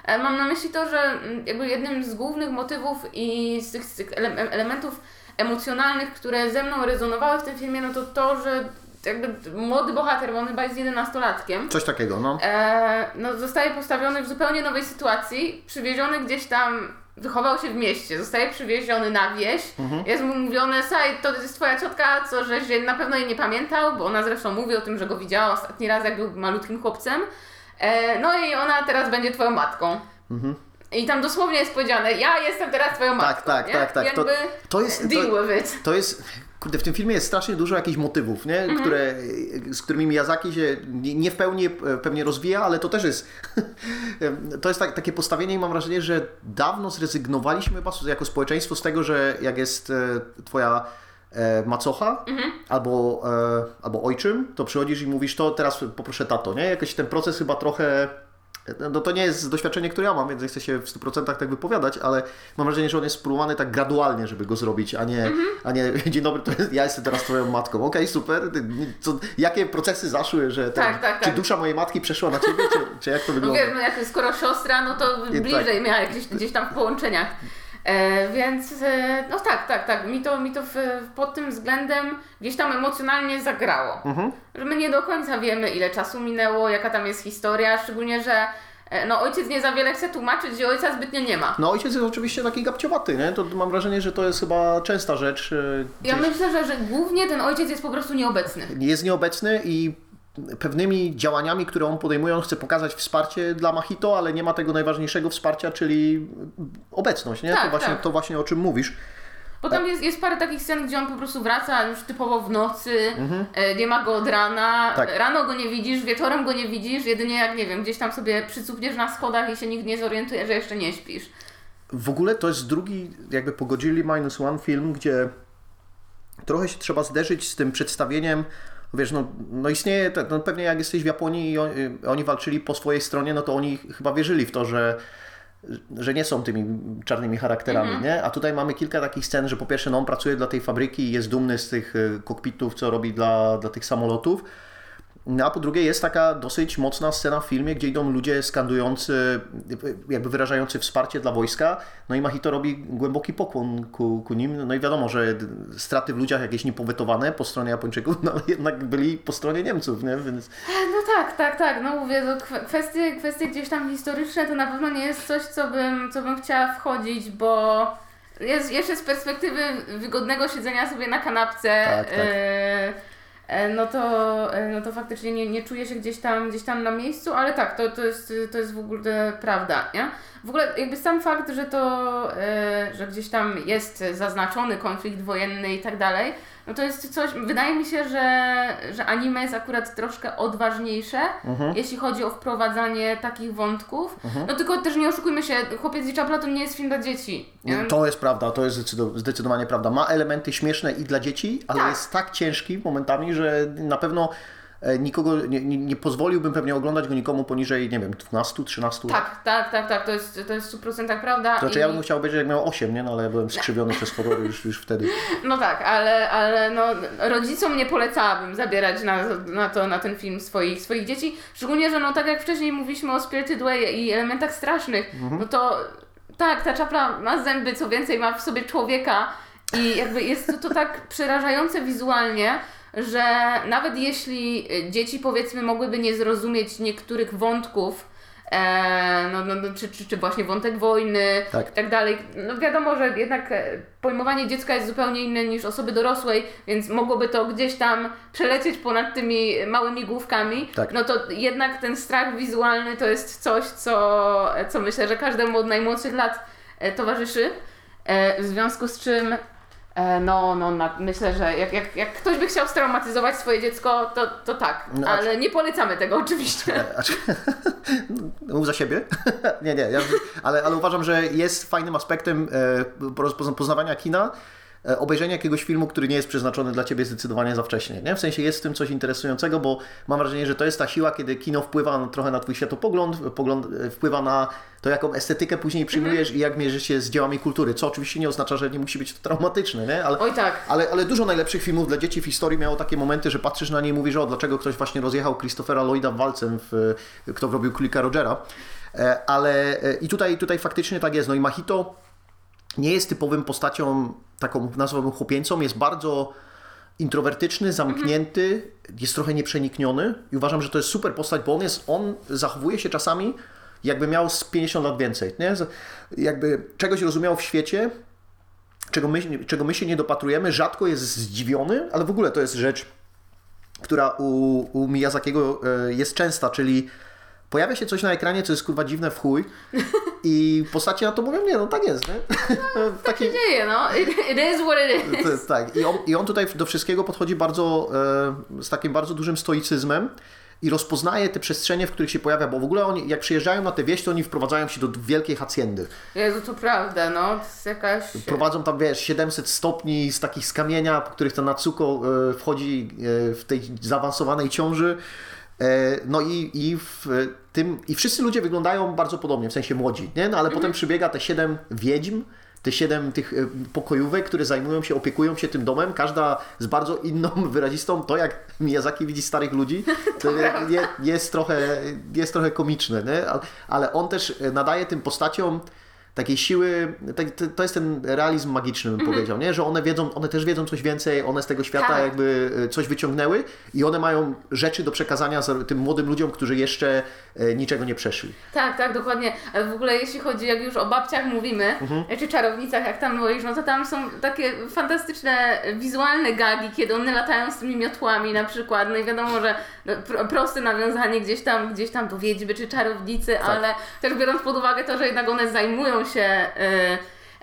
Speaker 2: E, Mam na myśli to, że mm, jakby jednym z głównych motywów i z tych, z tych ele- elementów emocjonalnych, które ze mną rezonowały w tym filmie, no to to, że jakby młody bohater, bo on chyba jest 11-latkiem,
Speaker 1: Coś takiego, no.
Speaker 2: e, no, zostaje postawiony w zupełnie nowej sytuacji, przywieziony gdzieś tam, wychował się w mieście, zostaje przywieziony na wieś, jest mu mówione, słuchaj, to jest twoja ciotka, co żeś na pewno jej nie pamiętał, bo ona zresztą mówi o tym, że go widziała ostatni raz, jak był malutkim chłopcem, e, no i ona teraz będzie twoją matką. I tam dosłownie jest powiedziane, ja jestem teraz twoją
Speaker 1: Tak,
Speaker 2: matką,
Speaker 1: tak,
Speaker 2: nie?
Speaker 1: tak, tak. To,
Speaker 2: Jakby
Speaker 1: to jest...
Speaker 2: deal
Speaker 1: To,
Speaker 2: with it.
Speaker 1: to jest... Kurde, w tym filmie jest strasznie dużo jakichś motywów, nie? Które, z którymi Miyazaki się nie, w pełni e, pewnie rozwija, ale to też jest to jest tak, takie postawienie i mam wrażenie, że dawno zrezygnowaliśmy jako społeczeństwo z tego, że jak jest e, twoja e, macocha albo, e, albo ojczym, to przychodzisz i mówisz to teraz poproszę tato, nie? Jakoś ten proces chyba trochę no to nie jest doświadczenie, które ja mam, więc nie chcę się w 100% tak wypowiadać, ale mam wrażenie, że on jest spróbowany tak gradualnie, żeby go zrobić, a nie, a nie dzień dobry, to jest, ja jestem teraz twoją matką. Okej, super. Co, jakie procesy zaszły, że ten,
Speaker 2: Tak, tak,
Speaker 1: czy
Speaker 2: tak.
Speaker 1: dusza mojej matki przeszła na ciebie, czy, czy jak to
Speaker 2: No
Speaker 1: wygląda?
Speaker 2: wiesz, no jak skoro siostra, no to bliżej
Speaker 1: tak.
Speaker 2: miała gdzieś, gdzieś tam w połączeniach. E, więc e, no tak, tak, tak. Mi to, mi to w, pod tym względem gdzieś tam emocjonalnie zagrało.
Speaker 1: Mhm.
Speaker 2: Że my nie do końca wiemy, ile czasu minęło, jaka tam jest historia, szczególnie, że e, no, ojciec nie za wiele chce tłumaczyć, że ojca zbytnio nie ma.
Speaker 1: No ojciec jest oczywiście taki gapciowaty, nie? To mam wrażenie, że to jest chyba częsta rzecz. e,
Speaker 2: Ja
Speaker 1: gdzieś-
Speaker 2: myślę, że, że głównie ten ojciec jest po prostu nieobecny.
Speaker 1: jest nieobecny i pewnymi działaniami, które on podejmuje, on chce pokazać wsparcie dla Machito, ale nie ma tego najważniejszego wsparcia, czyli obecność, nie?
Speaker 2: Tak,
Speaker 1: to, właśnie,
Speaker 2: tak.
Speaker 1: to właśnie o czym mówisz.
Speaker 2: Bo tam jest, jest parę takich scen, gdzie on po prostu wraca już typowo w nocy, e, nie ma go od rana,
Speaker 1: Mhm. Tak.
Speaker 2: rano go nie widzisz, wieczorem go nie widzisz, jedynie jak, nie wiem, gdzieś tam sobie przycupniesz na schodach i się nikt nie zorientuje, że jeszcze nie śpisz.
Speaker 1: W ogóle to jest drugi, jakby po Godzilli Minus One film, gdzie trochę się trzeba zderzyć z tym przedstawieniem, wiesz, no, no istnieje, no pewnie jak jesteś w Japonii i oni, oni walczyli po swojej stronie, no to oni chyba wierzyli w to, że że nie są tymi czarnymi charakterami, nie? A tutaj mamy kilka takich scen, że po pierwsze no on pracuje dla tej fabryki i jest dumny z tych y, kokpitów, co robi dla, dla tych samolotów. No a po drugie jest taka dosyć mocna scena w filmie, gdzie idą ludzie skandujący, jakby wyrażający wsparcie dla wojska, no i Mahito robi głęboki pokłon ku, ku nim, no i wiadomo, że straty w ludziach jakieś niepowetowane po stronie Japończyków, no ale jednak byli po stronie Niemców, nie? Więc
Speaker 2: No tak, tak, tak, no mówię, to kwe- kwestie, kwestie gdzieś tam historyczne to na pewno nie jest coś, co bym, co bym chciała wchodzić, bo jest jeszcze z perspektywy wygodnego siedzenia sobie na kanapce,
Speaker 1: Tak, tak.
Speaker 2: e, no, to, e, no to faktycznie nie, nie czuję się gdzieś tam, gdzieś tam na miejscu, ale tak, to, to, jest, to jest w ogóle prawda, nie? W ogóle jakby sam fakt, że to, e, że gdzieś tam jest zaznaczony konflikt wojenny i tak dalej, no to jest coś, wydaje mi się, że, że anime jest akurat troszkę odważniejsze, jeśli chodzi o wprowadzanie takich wątków. No tylko też nie oszukujmy się, Chłopiec i Czapla to nie jest film dla dzieci.
Speaker 1: to jest prawda, to jest zdecydo- zdecydowanie prawda. Ma elementy śmieszne i dla dzieci, ale
Speaker 2: Tak.
Speaker 1: jest tak ciężki momentami, że na pewno nikogo, nie, nie, pozwoliłbym pewnie oglądać go nikomu poniżej, nie wiem, 12-13 lat.
Speaker 2: Tak, tak, tak, tak, to jest, to jest w 100% prawda.
Speaker 1: Znaczy
Speaker 2: i-
Speaker 1: ja bym chciał obejrzeć jak miał 8, nie? No ale ja byłem skrzywiony przez horror już, już wtedy.
Speaker 2: No tak, ale, ale no, rodzicom nie polecałabym zabierać na, na, to, na ten film swoich, swoich dzieci. Szczególnie, że no tak jak wcześniej mówiliśmy o Spirited Way i elementach strasznych, no to tak, ta czapla ma zęby, co więcej ma w sobie człowieka i jakby jest to, to tak przerażające wizualnie, że nawet jeśli y, dzieci powiedzmy mogłyby nie zrozumieć niektórych wątków, e, no, no, no, czy, czy, czy właśnie wątek wojny
Speaker 1: Tak.
Speaker 2: i tak dalej. No wiadomo, że jednak e, pojmowanie dziecka jest zupełnie inne niż osoby dorosłej, więc mogłoby to gdzieś tam przelecieć ponad tymi małymi główkami.
Speaker 1: Tak.
Speaker 2: No to jednak ten strach wizualny to jest coś, co, co myślę, że każdemu od najmłodszych lat e, towarzyszy. E, w związku z czym no, no na, myślę, że jak, jak, jak ktoś by chciał straumatyzować swoje dziecko, to, to tak,
Speaker 1: No,
Speaker 2: ale nie polecamy tego oczywiście.
Speaker 1: Acz- Mów za siebie. nie, nie, ja, ale, ale uważam, że jest fajnym aspektem e, poz- poznawania kina. E, Obejrzenie jakiegoś filmu, który nie jest przeznaczony dla ciebie zdecydowanie za wcześnie. Nie? W sensie jest w tym coś interesującego, bo mam wrażenie, że to jest ta siła, kiedy kino wpływa na- trochę na twój światopogląd, pogląd e, wpływa na to, jaką estetykę później przyjmujesz i jak mierzysz się z dziełami kultury. Co oczywiście nie oznacza, że nie musi być to traumatyczne, nie? Ale,
Speaker 2: Oj tak.
Speaker 1: ale, ale dużo najlepszych filmów dla dzieci w historii miało takie momenty, że patrzysz na nie i mówisz, o dlaczego ktoś właśnie rozjechał Christophera Lloyda walcem, w, kto robił Królika Rogera. E, Ale e, i tutaj, tutaj faktycznie tak jest. No i Machito nie jest typowym postacią taką nazwałbym chłopieńcą, jest bardzo introwertyczny, zamknięty, jest trochę nieprzenikniony i uważam, że to jest super postać, bo on jest, on zachowuje się czasami jakby miał z 50 lat więcej, nie? Jakby czegoś rozumiał w świecie, czego my, czego my się nie dopatrujemy, rzadko jest zdziwiony, ale w ogóle to jest rzecz, która u, u Miyazakiego e, jest częsta, czyli pojawia się coś na ekranie, co jest kurwa dziwne w chuj i postacie na to mówią, nie no tak jest, nie? Taki,
Speaker 2: się dzieje, no. It, it is what it is.
Speaker 1: to jest tak. I on, I on tutaj do wszystkiego podchodzi bardzo, e, z takim bardzo dużym stoicyzmem i rozpoznaje te przestrzenie, w których się pojawia, bo w ogóle oni, jak przyjeżdżają na tę wieś, to oni wprowadzają się do wielkiej haciendy.
Speaker 2: Jezu, to prawda, no. To jest jakaś...
Speaker 1: Prowadzą tam, wiesz, 700 stopni z takich z kamienia, po których ta Natsuko e, wchodzi e, w tej zaawansowanej ciąży. E, No i, i w tym, i wszyscy ludzie wyglądają bardzo podobnie, w sensie młodzi, nie? No ale potem przybiega te siedem wiedźm, te siedem tych e, pokojówek, które zajmują się, opiekują się tym domem, każda z bardzo inną, wyrazistą, to jak Miyazaki widzi starych ludzi, to je, jest, trochę, jest trochę komiczne, nie? Ale- Ale on też e, nadaje tym postaciom takiej siły, tak- to- jest ten realizm magiczny, bym powiedział, nie? że one wiedzą, one też wiedzą coś więcej, one z tego świata
Speaker 2: Tak.
Speaker 1: jakby e, coś wyciągnęły i one mają rzeczy do przekazania za- tym młodym ludziom, którzy jeszcze e, niczego nie przeszli.
Speaker 2: Tak, tak, dokładnie. Ale w ogóle jeśli chodzi, jak już o babciach mówimy,
Speaker 1: Mhm.
Speaker 2: czy czarownicach, jak tam mówisz, no to tam są takie fantastyczne wizualne gagi, kiedy one latają z tymi miotłami na przykład, no i wiadomo, że no, pro, proste nawiązanie gdzieś tam, gdzieś tam do wiedźmy czy czarownicy,
Speaker 1: Tak.
Speaker 2: ale też biorąc pod uwagę to, że jednak one zajmują się e,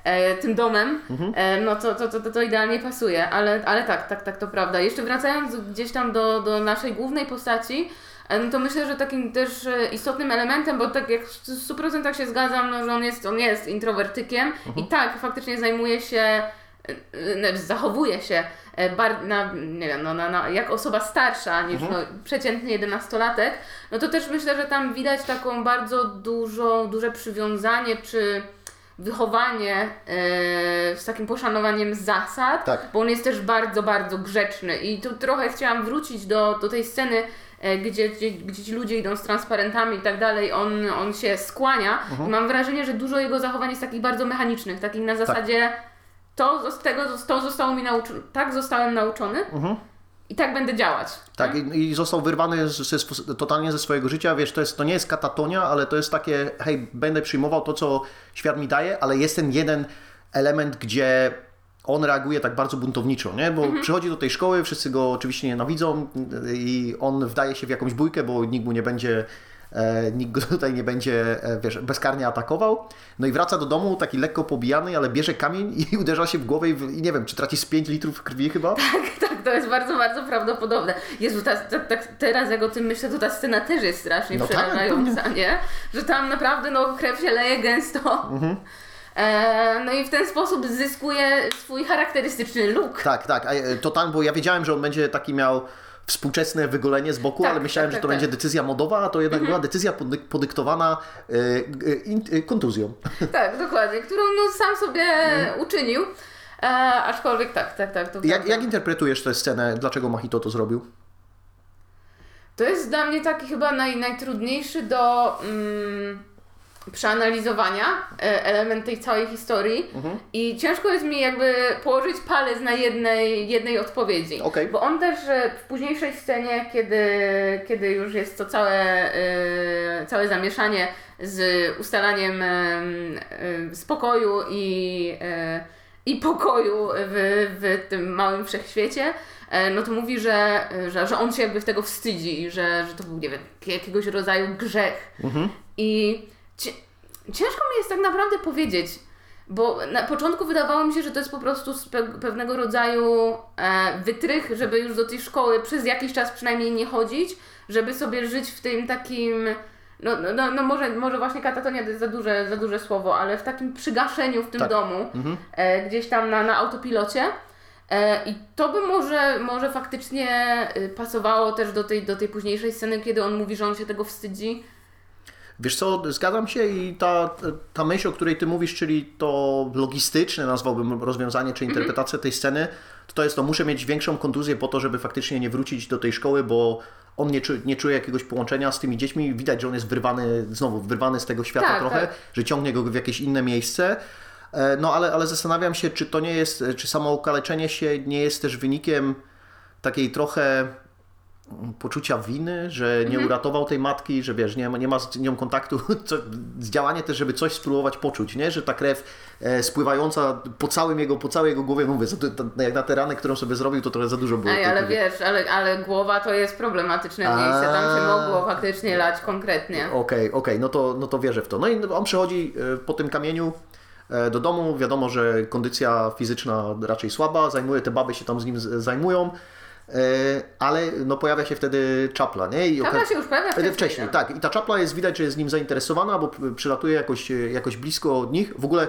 Speaker 2: e, tym domem,
Speaker 1: Mhm.
Speaker 2: e, no to, to, to, to, idealnie pasuje, ale, ale tak, tak, tak, to prawda. Jeszcze wracając gdzieś tam do, do naszej głównej postaci, e, no to myślę, że takim też e, istotnym elementem, bo tak jak w 100% się zgadzam, no, że on jest, on jest introwertykiem i tak, faktycznie zajmuje się, zachowuje się e, bar, na, nie wiem, no, na, na, jak osoba starsza niż no, przeciętny jedenastolatek, no to też myślę, że tam widać taką bardzo dużą, duże przywiązanie czy wychowanie e, z takim poszanowaniem zasad,
Speaker 1: Tak.
Speaker 2: bo on jest też bardzo, bardzo grzeczny. I tu trochę chciałam wrócić do, do tej sceny, e, gdzie, gdzie, gdzie ci ludzie idą z transparentami i tak dalej, on, on się skłania. I mam wrażenie, że dużo jego zachowań jest takich bardzo mechanicznych, takich na zasadzie to, z tego, to zostało mi nauczone, tak zostałem nauczony i tak będę działać.
Speaker 1: Tak, i, i został wyrwany z, sw- totalnie ze swojego życia, wiesz, to, jest, to nie jest katatonia, ale to jest takie, hej, będę przyjmował to, co świat mi daje, ale jest ten jeden element, gdzie on reaguje tak bardzo buntowniczo, nie? Bo przychodzi do tej szkoły, wszyscy go oczywiście nienawidzą i on wdaje się w jakąś bójkę, bo nikt mu nie będzie nikt go tutaj nie będzie, e, wiesz, bezkarnie atakował. No i wraca do domu taki lekko pobijany, ale bierze kamień i uderza się w głowę i, w, i nie wiem, czy traci z 5 litrów krwi chyba?
Speaker 2: Tak, tak, to jest bardzo, bardzo prawdopodobne. Jezu, ta, ta, ta, teraz jak o tym myślę, to ta scena też jest strasznie
Speaker 1: No tak,
Speaker 2: przerażająca, nie? Że tam naprawdę no, krew się leje gęsto.
Speaker 1: Mhm.
Speaker 2: E, no i w ten sposób zyskuje swój charakterystyczny look.
Speaker 1: Tak, tak. e, To tam, bo ja wiedziałem, że on będzie taki miał współczesne wygolenie z boku,
Speaker 2: Tak,
Speaker 1: ale myślałem,
Speaker 2: tak,
Speaker 1: że to
Speaker 2: tak,
Speaker 1: będzie
Speaker 2: tak.
Speaker 1: decyzja modowa, a to jednak była decyzja podyk- podyktowana e, e, e, kontuzją.
Speaker 2: Tak, dokładnie, którą no, sam sobie uczynił. E, aczkolwiek tak, tak, tak.
Speaker 1: Mhm. Jak, jak interpretujesz tę scenę? Dlaczego Machito to zrobił?
Speaker 2: To jest dla mnie taki chyba naj, najtrudniejszy do mm, przeanalizowania e, element tej całej historii
Speaker 1: Mhm.
Speaker 2: i ciężko jest mi jakby położyć palec na jednej, jednej odpowiedzi.
Speaker 1: Okej.
Speaker 2: Bo on też w późniejszej scenie, kiedy, kiedy już jest to całe, e, całe zamieszanie z ustalaniem spokoju i, e, i pokoju w, w tym małym wszechświecie, no to mówi, że, że, że on się jakby tego wstydzi, że, że to był, nie wiem, jakiegoś rodzaju grzech. I cie, ciężko mi jest tak naprawdę powiedzieć, Bo na początku wydawało mi się, że to jest po prostu pewnego rodzaju e, wytrych, żeby już do tej szkoły przez jakiś czas przynajmniej nie chodzić, żeby sobie żyć w tym takim, no, no- no, no może, może właśnie katatonia to jest za duże, za duże słowo, ale w takim przygaszeniu w tym
Speaker 1: Tak.
Speaker 2: domu, e, gdzieś tam na, na autopilocie. E, I to by może, może faktycznie y, pasowało też do tej, do tej późniejszej sceny, kiedy on mówi, że on się tego wstydzi.
Speaker 1: Wiesz co, zgadzam się i ta, ta myśl, o której ty mówisz, czyli to logistyczne, nazwałbym rozwiązanie czy interpretacja tej sceny, to, to jest to, muszę mieć większą kontuzję po to, żeby faktycznie nie wrócić do tej szkoły, bo on nie, czu, nie czuje jakiegoś połączenia z tymi dziećmi. Widać, że on jest wyrwany, znowu wyrwany z tego świata
Speaker 2: Tak,
Speaker 1: trochę,
Speaker 2: tak.
Speaker 1: że ciągnie go w jakieś inne miejsce. E, No ale, ale zastanawiam się, czy to nie jest, czy samo okaleczenie się nie jest też wynikiem takiej trochę poczucia winy, że nie
Speaker 2: Mhm.
Speaker 1: uratował tej matki, że wiesz, nie ma, nie ma z nią kontaktu, co, działanie też, żeby coś spróbować poczuć, nie? Że ta krew e, spływająca po całym jego, po całej jego głowie, mówię, jak na te rany, którą sobie zrobił, to trochę za dużo było.
Speaker 2: Ej, ale wiesz, ale, ale głowa to jest problematyczne miejsce, tam się mogło faktycznie lać konkretnie.
Speaker 1: Okej, okej, no, to, no to wierzę w to. No i on przychodzi e, po tym kamieniu e, do domu, wiadomo, że kondycja fizyczna raczej słaba, zajmuje, te baby się tam z nim zajmują, ale no pojawia się wtedy czapla, nie? I
Speaker 2: się już pojawia wcześniej,
Speaker 1: wcześniej,
Speaker 2: tak.
Speaker 1: tak. I ta czapla jest widać, że jest nim zainteresowana, bo przylatuje jakoś, jakoś blisko od nich. W ogóle e,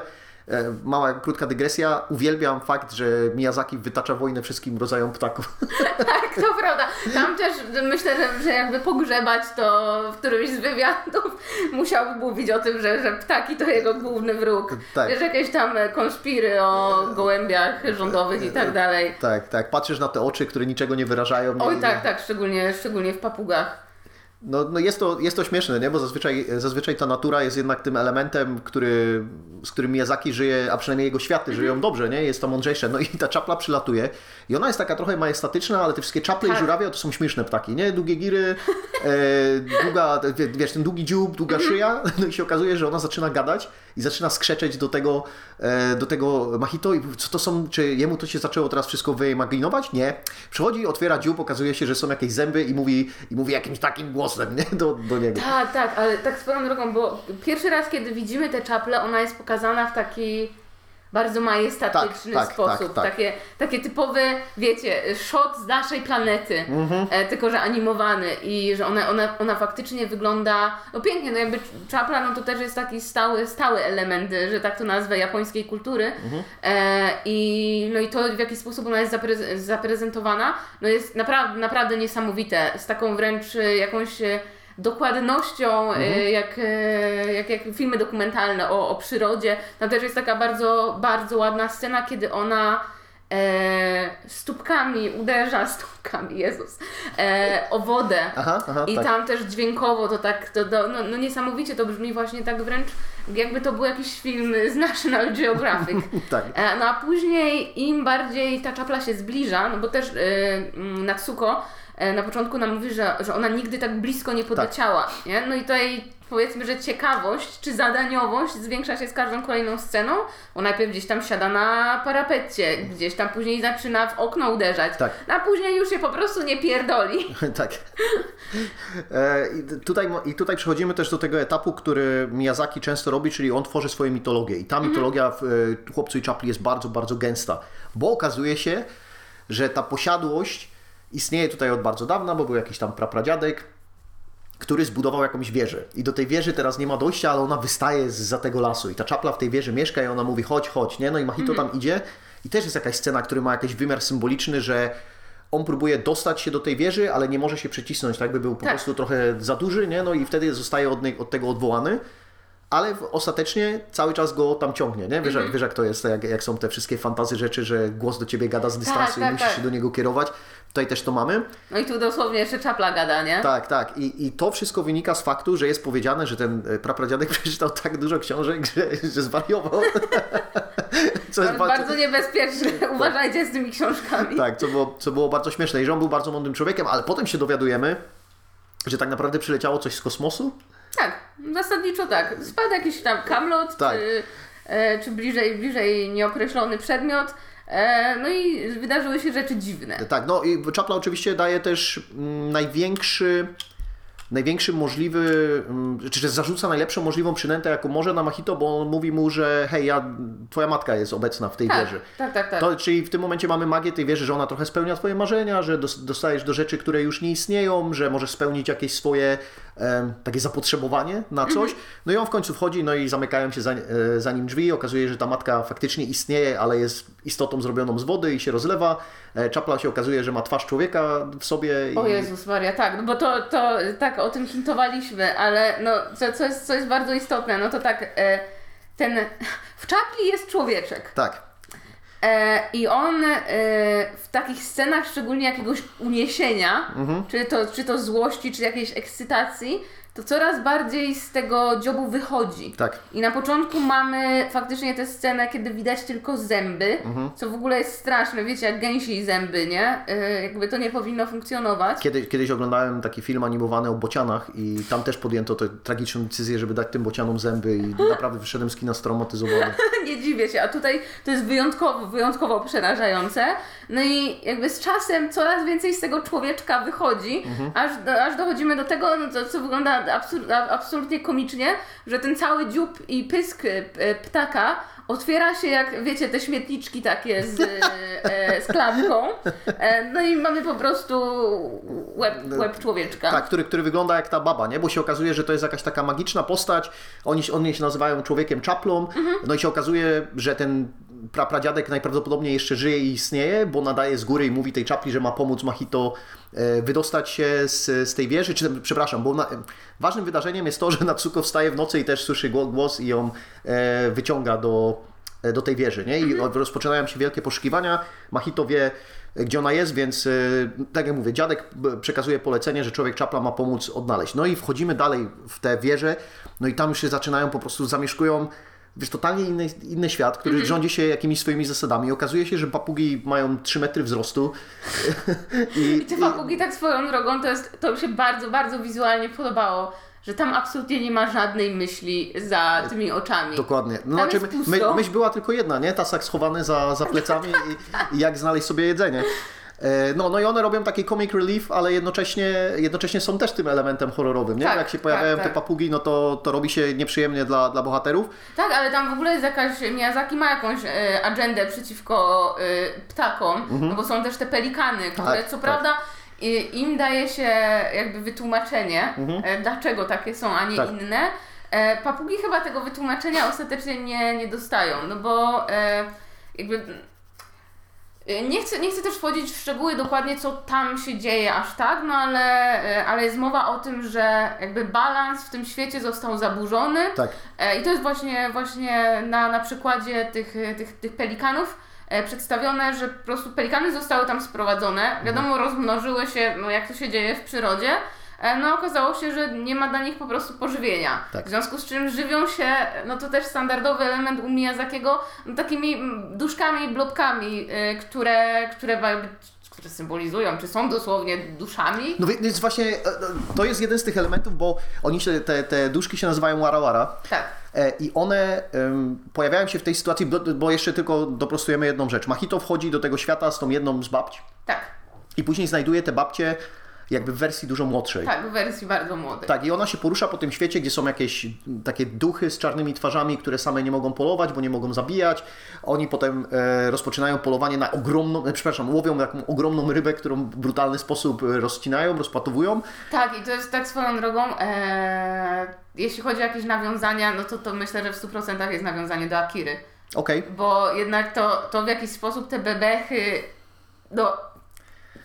Speaker 1: mała, krótka dygresja. Uwielbiam fakt, że Miyazaki wytacza wojnę wszystkim rodzajom ptaków.
Speaker 2: Tak, to prawda. Tam też myślę, że, że jakby pogrzebać to w którymś z wywiadów musiałby mówić o tym, że, że ptaki to jego główny wróg.
Speaker 1: Tak.
Speaker 2: Wiesz, jakieś tam konspiry o gołębiach rządowych i tak dalej.
Speaker 1: tak, tak. Patrzysz na te oczy, które niczego nie wyrażają.
Speaker 2: Oj
Speaker 1: nie-
Speaker 2: tak, tak, szczególnie, szczególnie w papugach.
Speaker 1: No, no jest, to, jest to śmieszne, nie? bo zazwyczaj, zazwyczaj ta natura jest jednak tym elementem, który, z którym Miyazaki żyje, a przynajmniej jego światy żyją dobrze, nie? jest to mądrzejsze. No i ta czapla przylatuje i ona jest taka trochę majestatyczna, ale te wszystkie czaple
Speaker 2: Tak.
Speaker 1: i żurawie to są śmieszne ptaki, nie? Długie giry, e, długa, wie- wiesz, ten długi dziób, długa szyja, no i się okazuje, że ona zaczyna gadać i zaczyna skrzeczeć do tego, e, do tego Machito i co to są, czy jemu to się zaczęło teraz wszystko wyimaginować? Nie. Przychodzi, otwiera dziób, okazuje się, że są jakieś zęby i mówi, i mówi jakimś takim głosem, nie? Do, do niego.
Speaker 2: Tak, tak, ale tak swoją drogą, bo pierwszy raz, kiedy widzimy tę czaplę, ona jest pokazana w taki bardzo majestatyczny
Speaker 1: Tak, tak,
Speaker 2: sposób.
Speaker 1: tak, tak.
Speaker 2: Takie, takie typowe, wiecie, shot z naszej planety,
Speaker 1: Mhm.
Speaker 2: e, tylko że animowany i że ona, ona, ona faktycznie wygląda, no pięknie, no jakby czapla, no to też jest taki stały, stały element, że tak to nazwę, japońskiej kultury
Speaker 1: Mhm.
Speaker 2: e, i no i to w jaki sposób ona jest zaprez- zaprezentowana, no jest naprawdę, naprawdę niesamowite, z taką wręcz e, jakąś e, dokładnością, e, jak, e, jak, jak filmy dokumentalne o, o przyrodzie. Tam też jest taka bardzo, bardzo ładna scena, kiedy ona e, stópkami uderza, stópkami, Jezus, e, o wodę.
Speaker 1: Aha, aha,
Speaker 2: I
Speaker 1: tak.
Speaker 2: tam też dźwiękowo to tak, to, to, no, no niesamowicie to brzmi właśnie tak wręcz, jakby to był jakiś film z National Geographic.
Speaker 1: Tak.
Speaker 2: E, No a później im bardziej ta czapla się zbliża, no bo też mm, Natsuko e, na początku nam mówi, że, że ona nigdy tak blisko nie podleciała, nie? No i tutaj powiedzmy, że ciekawość czy zadaniowość zwiększa się z każdą kolejną sceną, bo najpierw gdzieś tam siada na parapecie, gdzieś tam później zaczyna w okno uderzać,
Speaker 1: Tak.
Speaker 2: a później już się po prostu nie pierdoli.
Speaker 1: tak. E, I tutaj, I tutaj przechodzimy też do tego etapu, który Miyazaki często robi, czyli on tworzy swoją mitologię. I ta mitologia w e, Chłopcu i Czapli jest bardzo, bardzo gęsta, bo okazuje się, że ta posiadłość istnieje tutaj od bardzo dawna, bo był jakiś tam prapradziadek, który zbudował jakąś wieżę. I do tej wieży teraz nie ma dojścia, ale ona wystaje za tego lasu. I ta czapla w tej wieży mieszka i ona mówi chodź, chodź, nie? No i Machito tam idzie i też jest jakaś scena, który ma jakiś wymiar symboliczny, że on próbuje dostać się do tej wieży, ale nie może się przecisnąć, tak by był po
Speaker 2: Tak.
Speaker 1: prostu trochę za duży, nie? No i wtedy zostaje od, od tego odwołany. Ale ostatecznie cały czas go tam ciągnie, nie? Wiesz, jak, wiesz jak to jest, jak, jak są te wszystkie fantazy rzeczy, że głos do ciebie gada z dystansu i
Speaker 2: tak,
Speaker 1: musisz
Speaker 2: tak.
Speaker 1: się do niego kierować. Tutaj też to mamy.
Speaker 2: No i tu dosłownie jeszcze czapla gada, nie?
Speaker 1: Tak, tak. I, I to wszystko wynika z faktu, że jest powiedziane, że ten e, prapradziadek przeczytał tak dużo książek, że, że zwariował. Co jest
Speaker 2: jest bardzo niebezpieczne, uważajcie z tymi książkami.
Speaker 1: Tak, co było, co było bardzo śmieszne. I że on był bardzo mądrym człowiekiem, ale potem się dowiadujemy, że tak naprawdę przyleciało coś z kosmosu.
Speaker 2: Tak, zasadniczo tak. Spadł jakiś tam kamlot,
Speaker 1: Tak.
Speaker 2: czy, e, czy bliżej, bliżej nieokreślony przedmiot. E, no i wydarzyły się rzeczy dziwne.
Speaker 1: Tak, no i Czapla oczywiście daje też mm, największy, największy możliwy, mm, czy zarzuca najlepszą możliwą przynętę, jaką może na Mahito, bo on mówi mu, że hej, ja, twoja matka jest obecna w tej
Speaker 2: Tak,
Speaker 1: wieży.
Speaker 2: tak, tak, tak.
Speaker 1: To, czyli w tym momencie mamy magię tej wieży, że ona trochę spełnia twoje marzenia, że dos- dostajesz do rzeczy, które już nie istnieją, że możesz spełnić jakieś swoje takie zapotrzebowanie na coś.
Speaker 2: Mhm.
Speaker 1: No i on w końcu wchodzi, no i zamykają się za, e, za nim drzwi. Okazuje się, że ta matka faktycznie istnieje, ale jest istotą zrobioną z wody i się rozlewa. E, Czapla się okazuje, że ma twarz człowieka w sobie.
Speaker 2: O
Speaker 1: i...
Speaker 2: Jezus Maria, tak, no bo to, to tak o tym hintowaliśmy, ale no, co, co, jest, co jest bardzo istotne, no to tak, e, ten, w czapli jest człowieczek
Speaker 1: Tak.
Speaker 2: E, i on e, w takich scenach, szczególnie jakiegoś uniesienia,
Speaker 1: Mhm.
Speaker 2: czy, to, czy to złości, czy jakiejś ekscytacji, to coraz bardziej z tego dziobu wychodzi.
Speaker 1: Tak.
Speaker 2: I na początku mamy faktycznie tę scenę, kiedy widać tylko zęby,
Speaker 1: Mhm.
Speaker 2: co w ogóle jest straszne, wiecie, jak gęsi zęby, nie? E, jakby to nie powinno funkcjonować.
Speaker 1: Kiedy, kiedyś oglądałem taki film animowany o bocianach i tam też podjęto tę tragiczną decyzję, żeby dać tym bocianom zęby i naprawdę wyszedłem z kina straumatyzowany.
Speaker 2: nie dziwię się, a tutaj to jest wyjątkowo, wyjątkowo przerażające. No i jakby z czasem coraz więcej z tego człowieczka wychodzi, aż, do, aż dochodzimy do tego, no to, co wygląda absolutnie komicznie, że ten cały dziób i pysk e, ptaka otwiera się jak, wiecie, te śmietniczki takie z, e, z klapką. E, no i mamy po prostu łeb, łeb człowieczka.
Speaker 1: Tak, który, który wygląda jak ta baba, nie? Bo się okazuje, że to jest jakaś taka magiczna postać. Oni, oni się nazywają człowiekiem czaplą. No i się okazuje, że ten prapradziadek najprawdopodobniej jeszcze żyje i istnieje, bo nadaje z góry i mówi tej czapli, że ma pomóc Mahito e, wydostać się z, z tej wieży. Czy, przepraszam, bo na, ważnym wydarzeniem jest to, że Natsuko wstaje w nocy i też słyszy głos, i ją e, wyciąga do, do tej wieży, nie? I rozpoczynają się wielkie poszukiwania. Mahito wie, gdzie ona jest, więc y, tak jak mówię, dziadek przekazuje polecenie, że człowiek czapla ma pomóc odnaleźć. No i wchodzimy dalej w tę wieżę, no i tam już się zaczynają po prostu zamieszkują wiesz, totalnie inny, inny świat, który rządzi się jakimiś swoimi zasadami. Okazuje się, że papugi mają 3 metry wzrostu. I,
Speaker 2: I te papugi tak swoją drogą, to, jest, to mi się bardzo, bardzo wizualnie podobało, że tam absolutnie nie ma żadnej myśli za tymi oczami.
Speaker 1: Dokładnie. No, znaczy, my, myśl była tylko jedna, nie? Tasak schowany za, za plecami i, i jak znaleźć sobie jedzenie. E, No, no i one robią taki comic relief, ale jednocześnie, jednocześnie są też tym elementem horrorowym, nie?
Speaker 2: Tak,
Speaker 1: jak się pojawiają
Speaker 2: tak,
Speaker 1: te
Speaker 2: tak.
Speaker 1: papugi, no to, to robi się nieprzyjemnie dla, dla bohaterów.
Speaker 2: Tak, ale tam w ogóle jest jakaś, Miyazaki ma jakąś e, agendę przeciwko e, ptakom, no bo są też te pelikany, które
Speaker 1: Mhm. Tak,
Speaker 2: co
Speaker 1: tak.
Speaker 2: prawda im daje się jakby wytłumaczenie, e, dlaczego takie są, a nie
Speaker 1: Mhm. Tak.
Speaker 2: inne. E, papugi chyba tego wytłumaczenia ostatecznie nie, nie dostają, no bo e, jakby Nie chcę, nie chcę też wchodzić w szczegóły dokładnie, co tam się dzieje aż tak, no ale, e, ale jest mowa o tym, że jakby balans w tym świecie został zaburzony.
Speaker 1: Tak.
Speaker 2: E, I to jest właśnie, właśnie na, na przykładzie tych, e, tych, tych pelikanów e, przedstawione, że po prostu pelikany zostały tam sprowadzone. Wiadomo, rozmnożyły się, no jak to się dzieje w przyrodzie. E, No okazało się, że nie ma dla nich po prostu pożywienia.
Speaker 1: Tak.
Speaker 2: W związku z czym żywią się, no to też standardowy element u Miyazakiego, no, takimi duszkami, blobkami, y, które, które mają być, które symbolizują, czy są dosłownie duszami.
Speaker 1: No więc właśnie e, e, to jest jeden z tych elementów, bo oni się, te, te duszki się nazywają warawara.
Speaker 2: Tak.
Speaker 1: I one em, pojawiają się w tej sytuacji, bo, bo jeszcze tylko doprostujemy jedną rzecz. Mahito wchodzi do tego świata z tą jedną z babci
Speaker 2: Tak,
Speaker 1: i później znajduje te babcie jakby w wersji dużo młodszej.
Speaker 2: tak, w wersji bardzo młodej.
Speaker 1: Tak, i ona się porusza po tym świecie, gdzie są jakieś takie duchy z czarnymi twarzami, które same nie mogą polować, bo nie mogą zabijać. Oni potem e, rozpoczynają polowanie na ogromną, e, przepraszam, łowią taką ogromną rybę, którą w brutalny sposób e, rozcinają, rozpatowują.
Speaker 2: Tak, i to jest tak swoją drogą, e, jeśli chodzi o jakieś nawiązania, no to, to myślę, że w 100% jest nawiązanie do Akiry.
Speaker 1: Okej,
Speaker 2: Bo jednak to, to w jakiś sposób te bebechy, no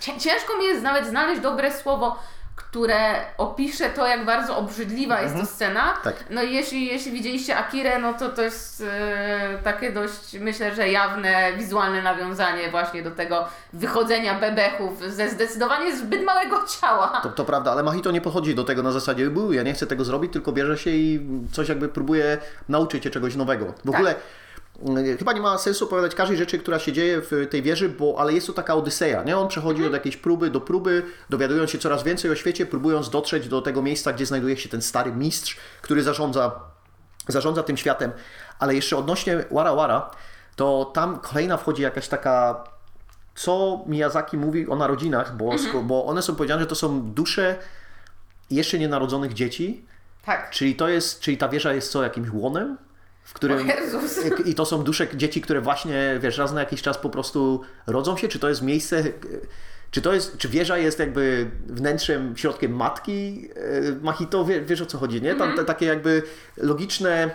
Speaker 2: ciężko mi jest nawet znaleźć dobre słowo, które opisze to, jak bardzo obrzydliwa jest to scena.
Speaker 1: Tak.
Speaker 2: No i jeśli, jeśli widzieliście Akirę, no to to jest e, takie dość, myślę, że jawne, wizualne nawiązanie właśnie do tego wychodzenia bebechów ze zdecydowanie zbyt małego ciała.
Speaker 1: to, to prawda, ale Mahito nie podchodzi do tego na zasadzie, ja nie chcę tego zrobić, tylko bierze się i coś jakby próbuje nauczyć się czegoś nowego. W
Speaker 2: Tak.
Speaker 1: ogóle chyba nie ma sensu opowiadać każdej rzeczy, która się dzieje w tej wieży, bo ale jest to taka odyseja, nie? On przechodzi
Speaker 2: Mhm.
Speaker 1: od jakiejś próby do próby, dowiadując się coraz więcej o świecie, próbując dotrzeć do tego miejsca, gdzie znajduje się ten stary mistrz, który zarządza, zarządza tym światem. Ale jeszcze odnośnie Wara Wara, to tam kolejna wchodzi jakaś taka co Miyazaki mówi o narodzinach, bo,
Speaker 2: Mhm.
Speaker 1: bo one są powiedziane, że to są dusze jeszcze nienarodzonych dzieci,
Speaker 2: Tak.
Speaker 1: czyli to jest, czyli ta wieża jest co, jakimś łonem? W którym. I to są dusze dzieci, które właśnie, wiesz, raz na jakiś czas po prostu rodzą się? Czy to jest miejsce, czy to jest, czy wieża jest jakby wnętrzem, środkiem matki e, Machito? Wie, wiesz o co chodzi, nie? Tam te, takie jakby logiczne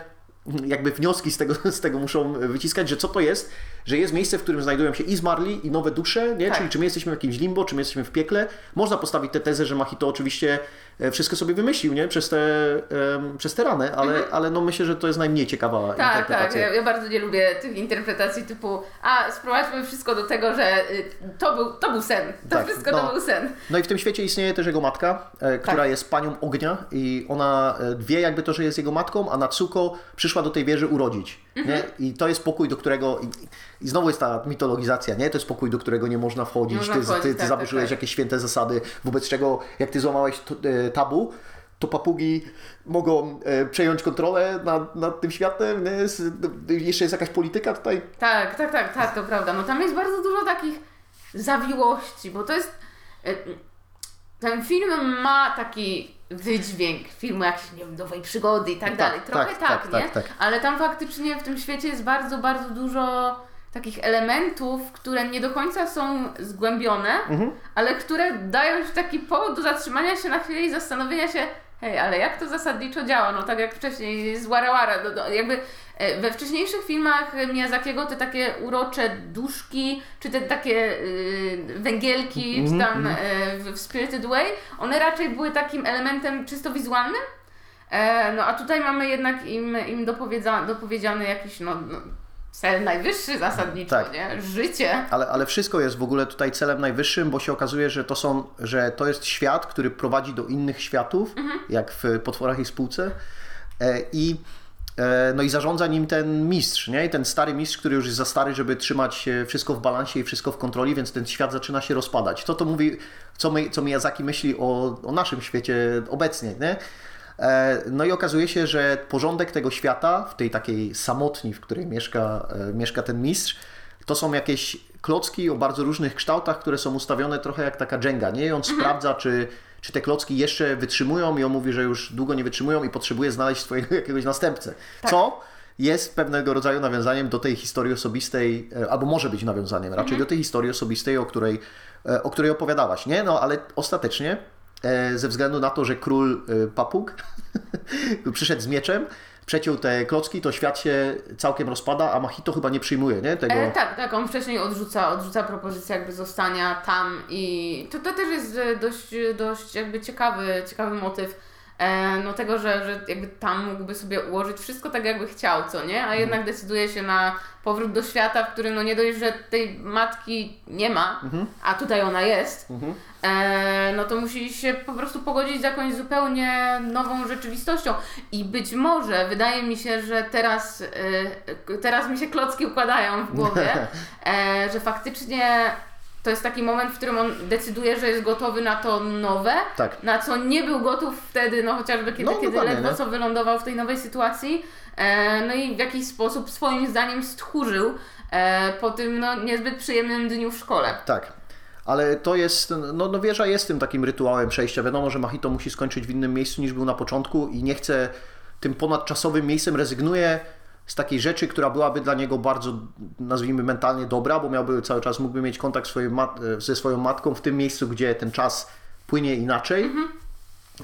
Speaker 1: jakby wnioski z tego, z tego muszą wyciskać, że co to jest, że jest miejsce, w którym znajdują się i zmarli, i nowe dusze, nie?
Speaker 2: Tak.
Speaker 1: Czyli czy my jesteśmy w jakimś limbo, czy my jesteśmy w piekle. Można postawić tę tezę, że Machito oczywiście e, wszystko sobie wymyślił, nie? Przez te, em, przez te rany, ale, ale no myślę, że to jest najmniej ciekawa
Speaker 2: Tak, tak.
Speaker 1: interpretacja.
Speaker 2: Ja, ja bardzo nie lubię tych interpretacji typu a sprowadźmy wszystko do tego, że y, to był, to był sen. To
Speaker 1: Tak,
Speaker 2: wszystko
Speaker 1: no.
Speaker 2: to był sen.
Speaker 1: No i w tym świecie istnieje też jego matka, e, która
Speaker 2: Tak.
Speaker 1: jest panią ognia i ona e, wie jakby to, że jest jego matką, a Natsuko przyszła do tej wieży urodzić.
Speaker 2: Mhm.
Speaker 1: Nie? I to jest pokój, do którego... I, I znowu jest ta mitologizacja, nie? To jest pokój, do którego nie można wchodzić.
Speaker 2: Nie można
Speaker 1: ty,
Speaker 2: wchodzić,
Speaker 1: ty, ty
Speaker 2: tak,
Speaker 1: zaburzyłeś
Speaker 2: tak, tak.
Speaker 1: jakieś święte zasady, wobec czego jak ty złamałeś to, e, tabu, to papugi mogą e, przejąć kontrolę nad, nad tym światem. Jeszcze jest jakaś polityka tutaj.
Speaker 2: Tak, tak, tak, tak, to prawda. No tam jest bardzo dużo takich zawiłości, bo to jest. y, Ten film ma taki wydźwięk filmu jakiejś, nie wiem, nowej przygody i tak,
Speaker 1: Tak,
Speaker 2: dalej. Trochę
Speaker 1: tak,
Speaker 2: tak,
Speaker 1: tak,
Speaker 2: nie?
Speaker 1: tak, tak.
Speaker 2: Ale tam faktycznie w tym świecie jest bardzo, bardzo dużo takich elementów, które nie do końca są zgłębione,
Speaker 1: Mhm.
Speaker 2: ale które dają ci taki powód do zatrzymania się na chwilę i zastanowienia się, hej, ale jak to zasadniczo działa? No tak jak wcześniej z Warawara, do, do, jakby e, we wcześniejszych filmach Miyazakiego te takie urocze duszki, czy te takie y, węgielki,
Speaker 1: Mhm,
Speaker 2: czy tam e, w, Spirited Way, one raczej były takim elementem czysto wizualnym, E, no a tutaj mamy jednak im, im dopowiedza, dopowiedziany jakiś no, no, cel najwyższy zasadniczo,
Speaker 1: Tak.
Speaker 2: nie? Życie.
Speaker 1: Ale, ale wszystko jest w ogóle tutaj celem najwyższym, bo się okazuje, że to są, że to jest świat, który prowadzi do innych światów, jak w potworach i spółce. E, I e, no i zarządza nim ten mistrz, nie? I ten stary mistrz, który już jest za stary, żeby trzymać e, wszystko w balansie i wszystko w kontroli, więc ten świat zaczyna się rozpadać. Co to mówi, co, my, co Miyazaki myśli o, o naszym świecie obecnie, nie? E, No i okazuje się, że porządek tego świata, w tej takiej samotni, w której mieszka, e, mieszka ten mistrz, to są jakieś klocki o bardzo różnych kształtach, które są ustawione trochę jak taka dżęga, nie? I on sprawdza, czy, czy te klocki jeszcze wytrzymują i on mówi, że już długo nie wytrzymują i potrzebuje znaleźć swojego jakiegoś następcę. Co jest pewnego rodzaju nawiązaniem do tej historii osobistej, e, albo może być nawiązaniem raczej do tej historii osobistej, o której, o której opowiadałaś, nie? No ale ostatecznie ze względu na to, że król e, papug przyszedł z mieczem, przeciął te klocki, to świat się całkiem rozpada, a Machito chyba nie przyjmuje, nie? Tego...
Speaker 2: E, tak, tak, on wcześniej odrzuca, odrzuca propozycję jakby zostania tam i to, to też jest e, dość, dość jakby ciekawy, ciekawy motyw e, no tego, że, że jakby tam mógłby sobie ułożyć wszystko tak jakby chciał, co nie? A jednak decyduje się na powrót do świata, w którym no nie dość, że tej matki nie ma, a tutaj ona jest, e, no to musi się po prostu pogodzić z jakąś zupełnie nową rzeczywistością. I być może, wydaje mi się, że teraz, e, teraz mi się klocki układają w głowie, e, że faktycznie to jest taki moment, w którym on decyduje, że jest gotowy na to nowe,
Speaker 1: Tak.
Speaker 2: na co nie był gotów wtedy, no chociażby kiedy,
Speaker 1: No,
Speaker 2: kiedy ledwo
Speaker 1: nie?
Speaker 2: co wylądował w tej nowej sytuacji. E, no i w jakiś sposób swoim zdaniem stchórzył e, po tym no, niezbyt przyjemnym dniu w szkole.
Speaker 1: Tak. Ale to jest, no, no wieża jest tym takim rytuałem przejścia. Wiadomo, że Machito musi skończyć w innym miejscu niż był na początku i nie chce tym ponadczasowym miejscem, rezygnuje z takiej rzeczy, która byłaby dla niego bardzo, nazwijmy, mentalnie dobra, bo miałby cały czas, mógłby mieć kontakt mat- ze swoją matką w tym miejscu, gdzie ten czas płynie inaczej.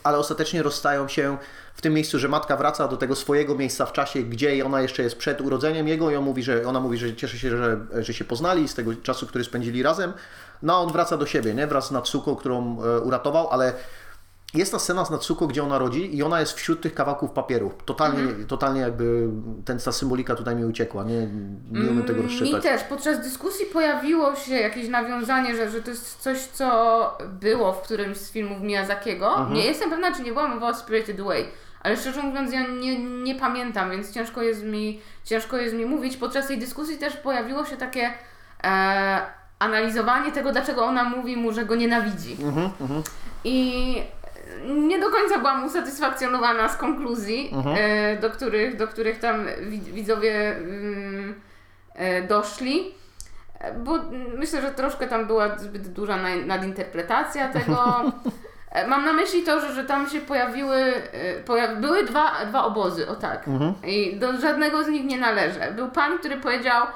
Speaker 1: ale ostatecznie rozstają się w tym miejscu, że matka wraca do tego swojego miejsca w czasie, gdzie ona jeszcze jest przed urodzeniem jego i on mówi, że, ona mówi, że cieszy się, że, że się poznali z tego czasu, który spędzili razem. No a on wraca do siebie, nie? Wraz z Natsuko, którą e, uratował, ale jest ta scena z Natsuko, gdzie ona rodzi i ona jest wśród tych kawałków papieru. Totalnie, totalnie jakby ten, ta symbolika tutaj mi uciekła, nie, nie umiem tego
Speaker 2: Mi
Speaker 1: rozczytać.
Speaker 2: też podczas dyskusji pojawiło się jakieś nawiązanie, że, że to jest coś, co było w którymś z filmów Miyazakiego.
Speaker 1: Mhm.
Speaker 2: Nie jestem pewna, czy nie była mowa o Spirited Away, ale szczerze mówiąc ja nie, nie pamiętam, więc ciężko jest, mi, ciężko jest mi mówić. Podczas tej dyskusji też pojawiło się takie e, analizowanie tego, dlaczego ona mówi mu, że go nienawidzi.
Speaker 1: Mhm,
Speaker 2: I nie do końca byłam usatysfakcjonowana z konkluzji,
Speaker 1: Mhm.
Speaker 2: e, do, których, do których tam wi- widzowie mm, e, doszli. Bo myślę, że troszkę tam była zbyt duża na- nadinterpretacja tego. E, Mam na myśli to, że, że tam się pojawiły, pojawi, były dwa, dwa obozy, o tak. I do żadnego z nich nie należę. Był pan, który powiedział,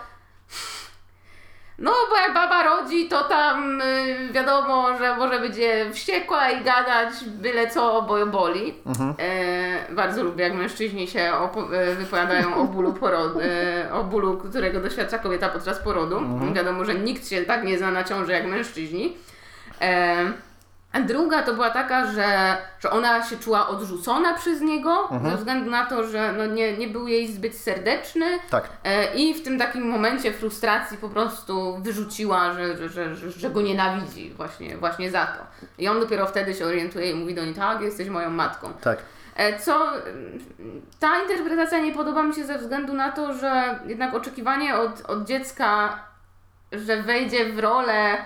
Speaker 2: no bo jak baba rodzi, to tam y, wiadomo, że może będzie wściekła i gadać byle co, bo ją boli. E, bardzo lubię, jak mężczyźni się e, wypowiadają o bólu, porod- e, o bólu, którego doświadcza kobieta podczas porodu. Wiadomo, że nikt się tak nie zna na ciąży jak mężczyźni. E, a druga to była taka, że, że ona się czuła odrzucona przez niego, ze względu na to, że no nie, nie był jej zbyt serdeczny.
Speaker 1: Tak.
Speaker 2: E, I w tym takim momencie frustracji po prostu wyrzuciła, że, że, że, że, go nienawidzi właśnie, właśnie za to. I on dopiero wtedy się orientuje i mówi do niej, tak, jesteś moją matką.
Speaker 1: Tak.
Speaker 2: E, Co mm, ta interpretacja nie podoba mi się ze względu na to, że jednak oczekiwanie od, od dziecka, że wejdzie w rolę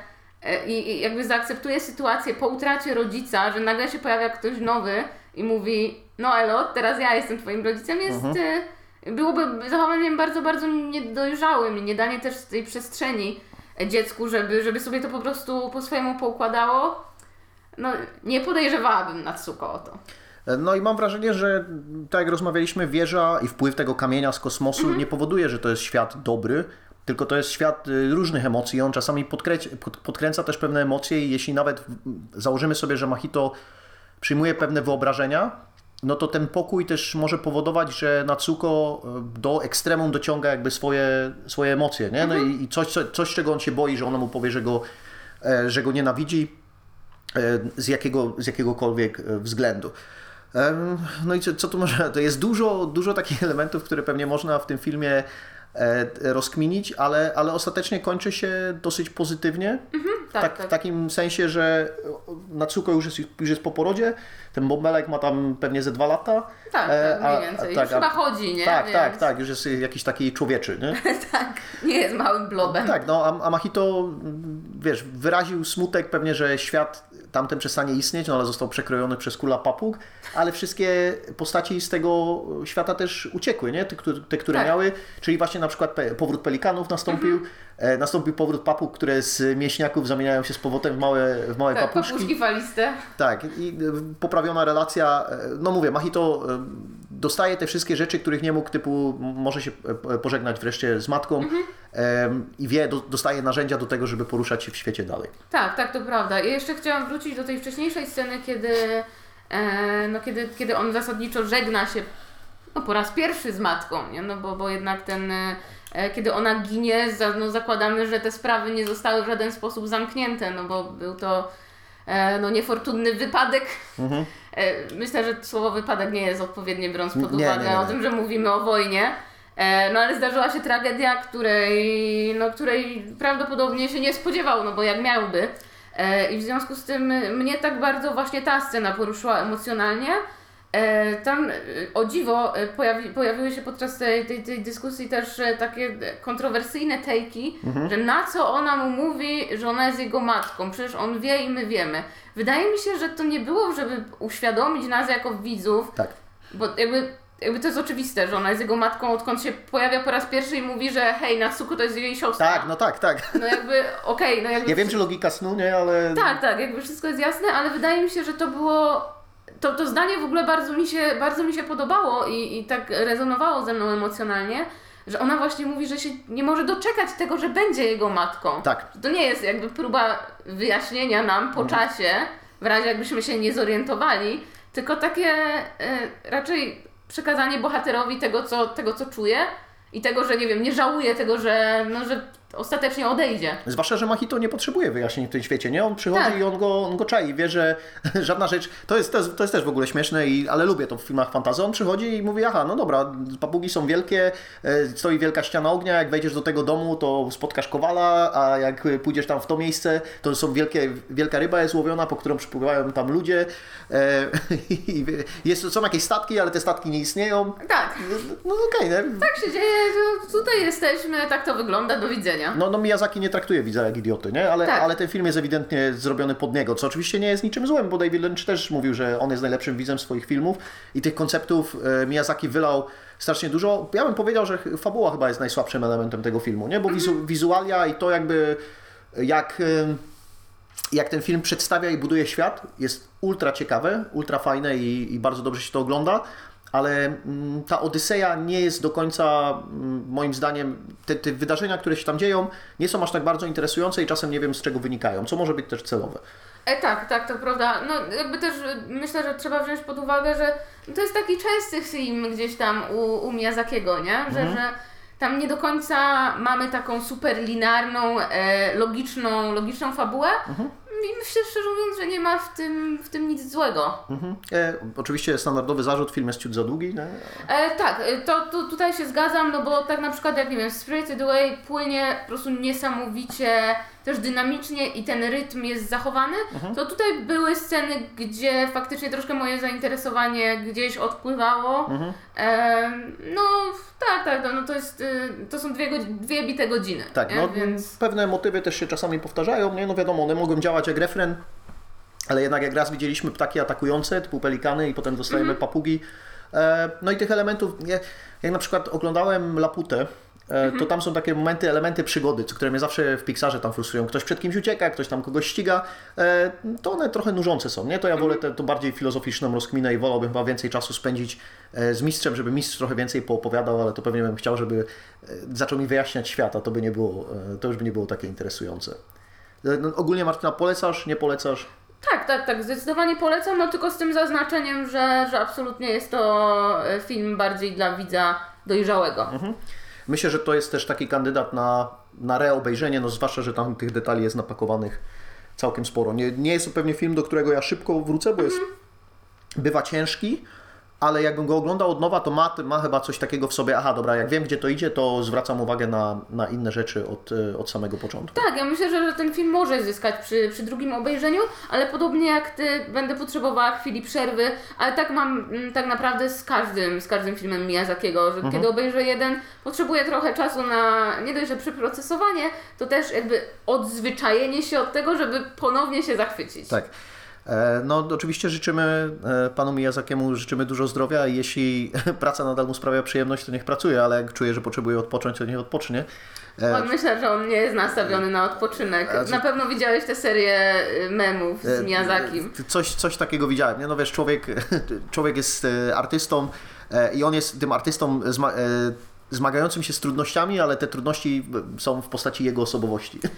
Speaker 2: i, i jakby zaakceptuje sytuację po utracie rodzica, że nagle się pojawia ktoś nowy i mówi, no Elo, teraz ja jestem twoim rodzicem, jest e, byłoby zachowaniem bardzo, bardzo niedojrzałym i nie danie też tej przestrzeni e, dziecku, żeby, żeby sobie to po prostu po swojemu poukładało. No, nie podejrzewałabym Natsuko o to.
Speaker 1: No i mam wrażenie, że tak jak rozmawialiśmy, wieża i wpływ tego kamienia z kosmosu nie powoduje, że to jest świat dobry, tylko to jest świat y, różnych emocji. On czasami podkręca też pewne emocje i jeśli nawet założymy sobie, że Machito przyjmuje pewne wyobrażenia, no to ten pokój też może powodować, że Natsuko y, do ekstremum dociąga jakby swoje, swoje emocje, nie? No i, i coś, co, coś, czego on się boi, że ona mu powie, że go, e, że go nienawidzi, e, z, jakiego, z jakiegokolwiek e, względu. No i co, co tu może? To jest dużo, dużo takich elementów, które pewnie można w tym filmie rozkminić, ale, ale ostatecznie kończy się dosyć pozytywnie.
Speaker 2: Tak,
Speaker 1: tak,
Speaker 2: tak.
Speaker 1: W takim sensie, że Natsuko już jest, już jest po porodzie, ten bąbelek ma tam pewnie ze dwa lata.
Speaker 2: Tak,
Speaker 1: E,
Speaker 2: tak,
Speaker 1: a-
Speaker 2: mniej więcej.
Speaker 1: tak,
Speaker 2: Już
Speaker 1: a-
Speaker 2: chyba chodzi, nie?
Speaker 1: Tak,
Speaker 2: Więc...
Speaker 1: tak, tak, już jest jakiś taki człowieczy, nie?
Speaker 2: tak, nie jest małym blobem.
Speaker 1: Tak, no a, a Machito, mm, wiesz, wyraził smutek pewnie, że świat tamten przestanie istnieć, no ale został przekrojony przez kula papug, ale wszystkie postaci z tego świata też uciekły, nie? Te, które- te które
Speaker 2: Tak.
Speaker 1: miały, czyli właśnie na przykład powrót pelikanów nastąpił, e, nastąpił powrót papug, które z mięśniaków zamieniają się z powrotem w małe, w małe
Speaker 2: Tak,
Speaker 1: papuszki.
Speaker 2: papuszki faliste.
Speaker 1: Tak, i y, poprawiona relacja, e, no mówię, Machito dostaje te wszystkie rzeczy, których nie mógł, typu może się e, pożegnać wreszcie z matką em, i wie, do, dostaje narzędzia do tego, żeby poruszać się w świecie dalej.
Speaker 2: Tak, tak, to prawda. I jeszcze chciałam wrócić do tej wcześniejszej sceny, kiedy, e, no, kiedy, kiedy on zasadniczo żegna się no, po raz pierwszy z matką, nie? No, bo, bo jednak ten, e, kiedy ona ginie, no, zakładamy, że te sprawy nie zostały w żaden sposób zamknięte, no bo był to e, no, niefortunny wypadek. E, myślę, że słowo wypadek nie jest odpowiednie, biorąc pod
Speaker 1: Nie, nie,
Speaker 2: uwagę
Speaker 1: nie, nie.
Speaker 2: o tym, że mówimy o wojnie. E, No ale zdarzyła się tragedia, której, no, której prawdopodobnie się nie spodziewał, no bo jak miałby. E, I w związku z tym mnie tak bardzo właśnie ta scena poruszyła emocjonalnie. E, Tam y, o dziwo y, pojawi, pojawiły się podczas tej, tej, tej dyskusji też e, takie e, kontrowersyjne tejki, że na co ona mu mówi, że ona jest jego matką. Przecież on wie i my wiemy. Wydaje mi się, że to nie było, żeby uświadomić nas jako widzów,
Speaker 1: Tak.
Speaker 2: bo jakby, jakby to jest oczywiste, że ona jest jego matką, odkąd się pojawia po raz pierwszy i mówi, że hej, Natsuko to jest jej siostra.
Speaker 1: Tak, no tak, tak.
Speaker 2: No jakby, okej, no jakby...
Speaker 1: Ja wiem, czy logika snu, nie, ale...
Speaker 2: Tak, tak, jakby wszystko jest jasne, ale wydaje mi się, że to było... To, to zdanie w ogóle bardzo mi się, bardzo mi się podobało i, i tak rezonowało ze mną emocjonalnie, że ona właśnie mówi, że się nie może doczekać tego, że będzie jego matką.
Speaker 1: Tak.
Speaker 2: To nie jest jakby próba wyjaśnienia nam po czasie, w razie jakbyśmy się nie zorientowali, tylko takie e, raczej przekazanie bohaterowi tego co, tego, co czuje i tego, że nie wiem, nie żałuje tego, że, no, że ostatecznie odejdzie.
Speaker 1: Zwłaszcza, że Machito nie potrzebuje wyjaśnień w tym świecie, nie? On przychodzi
Speaker 2: Tak.
Speaker 1: i on go, on go czai, wie, że żadna rzecz... To jest, to jest, to jest też w ogóle śmieszne, i, ale lubię to w filmach fantasy. On przychodzi i mówi, aha, no dobra, papugi są wielkie, e, stoi wielka ściana ognia, jak wejdziesz do tego domu, to spotkasz kowala, a jak pójdziesz tam w to miejsce, to są wielkie, wielka ryba jest łowiona, po którą przypływają tam ludzie. E, i jest, są jakieś statki, ale te statki nie istnieją.
Speaker 2: Tak.
Speaker 1: No okej, nie?
Speaker 2: Tak się dzieje, że tutaj jesteśmy, tak to wygląda, do widzenia.
Speaker 1: No, no Miyazaki nie traktuje widza jak idioty, nie? Ale,
Speaker 2: Tak.
Speaker 1: ale ten film jest ewidentnie zrobiony pod niego, co oczywiście nie jest niczym złym, bo David Lynch też mówił, że on jest najlepszym widzem swoich filmów i tych konceptów e, Miyazaki wylał strasznie dużo. Ja bym powiedział, że fabuła chyba jest najsłabszym elementem tego filmu, nie? Bo wizu, wizualia i to jakby jak... e, jak ten film przedstawia i buduje świat, jest ultra ciekawe, ultra fajne i, i bardzo dobrze się to ogląda, ale mm, ta Odyseja nie jest do końca, mm, moim zdaniem, te, te wydarzenia, które się tam dzieją, nie są aż tak bardzo interesujące i czasem nie wiem z czego wynikają, co może być też celowe.
Speaker 2: E, tak, tak, to prawda. No jakby też e, myślę, że trzeba wziąć pod uwagę, że to jest taki częsty film gdzieś tam u, u Miyazakiego, nie? Że, że tam nie do końca mamy taką super linearną, e, logiczną, logiczną fabułę. I myślę szczerze mówiąc, że nie ma w tym, w tym nic złego.
Speaker 1: Mhm. E, oczywiście standardowy zarzut, film jest ciut za długi?
Speaker 2: E, tak, e, to, to tutaj się zgadzam, no bo tak na przykład jak nie wiem, Spirited Away płynie po prostu niesamowicie też dynamicznie i ten rytm jest zachowany, to tutaj były sceny, gdzie faktycznie troszkę moje zainteresowanie gdzieś odpływało. E, no tak, tak, no, no to jest, y, to są dwie, dwie bite godziny,
Speaker 1: Tak,
Speaker 2: nie?
Speaker 1: no,
Speaker 2: więc...
Speaker 1: pewne motywy też się czasami powtarzają, nie? No wiadomo, one mogą działać jak refren, ale jednak jak raz widzieliśmy ptaki atakujące, typu pelikany i potem dostajemy papugi. E, no i tych elementów, jak na przykład oglądałem Laputę, e, to tam są takie momenty, elementy przygody, które mnie zawsze w Pixarze tam frustrują. Ktoś przed kimś ucieka, ktoś tam kogoś ściga, e, to one trochę nużące są, nie? To ja wolę tę to bardziej filozoficzną rozkminę i wolałbym chyba więcej czasu spędzić e, z mistrzem, żeby mistrz trochę więcej poopowiadał, ale to pewnie bym chciał, żeby e, zaczął mi wyjaśniać świat, a to by nie było, e, to już by nie było takie interesujące. E, No, ogólnie Martyna, polecasz, nie polecasz?
Speaker 2: Tak, tak, tak, zdecydowanie polecam, no tylko z tym zaznaczeniem, że, że absolutnie jest to e, film bardziej dla widza dojrzałego.
Speaker 1: Myślę, że to jest też taki kandydat na, na reobejrzenie, no zwłaszcza, że tam tych detali jest napakowanych całkiem sporo. Nie, nie jest to pewnie film, do którego ja szybko wrócę, bo jest, bywa ciężki, ale jakbym go oglądał od nowa, to ma, ma chyba coś takiego w sobie, aha, dobra, jak wiem, gdzie to idzie, to zwracam uwagę na, na inne rzeczy od, e, od samego początku.
Speaker 2: Tak, ja myślę, że że ten film może zyskać przy, przy drugim obejrzeniu, ale podobnie jak Ty, będę potrzebowała chwili przerwy, ale tak mam mm, tak naprawdę z każdym, z każdym filmem Miyazakiego, że kiedy obejrzę jeden, potrzebuję trochę czasu na nie dość, że przyprocesowanie, to też jakby odzwyczajenie się od tego, żeby ponownie się zachwycić.
Speaker 1: Tak. E, No, oczywiście życzymy e, panu Miyazakiemu życzymy dużo zdrowia i jeśli praca nadal mu sprawia przyjemność, to niech pracuje, ale jak czuje, że potrzebuje odpocząć, to niech odpocznie. E,
Speaker 2: On myślę, że on nie jest nastawiony na odpoczynek. Na pewno widziałeś tę serię memów z Miyazakim.
Speaker 1: Coś, coś takiego widziałem. Nie? No wiesz, człowiek, człowiek jest artystą i on jest tym artystą zmagającym się z trudnościami, ale te trudności e, są w postaci jego osobowości.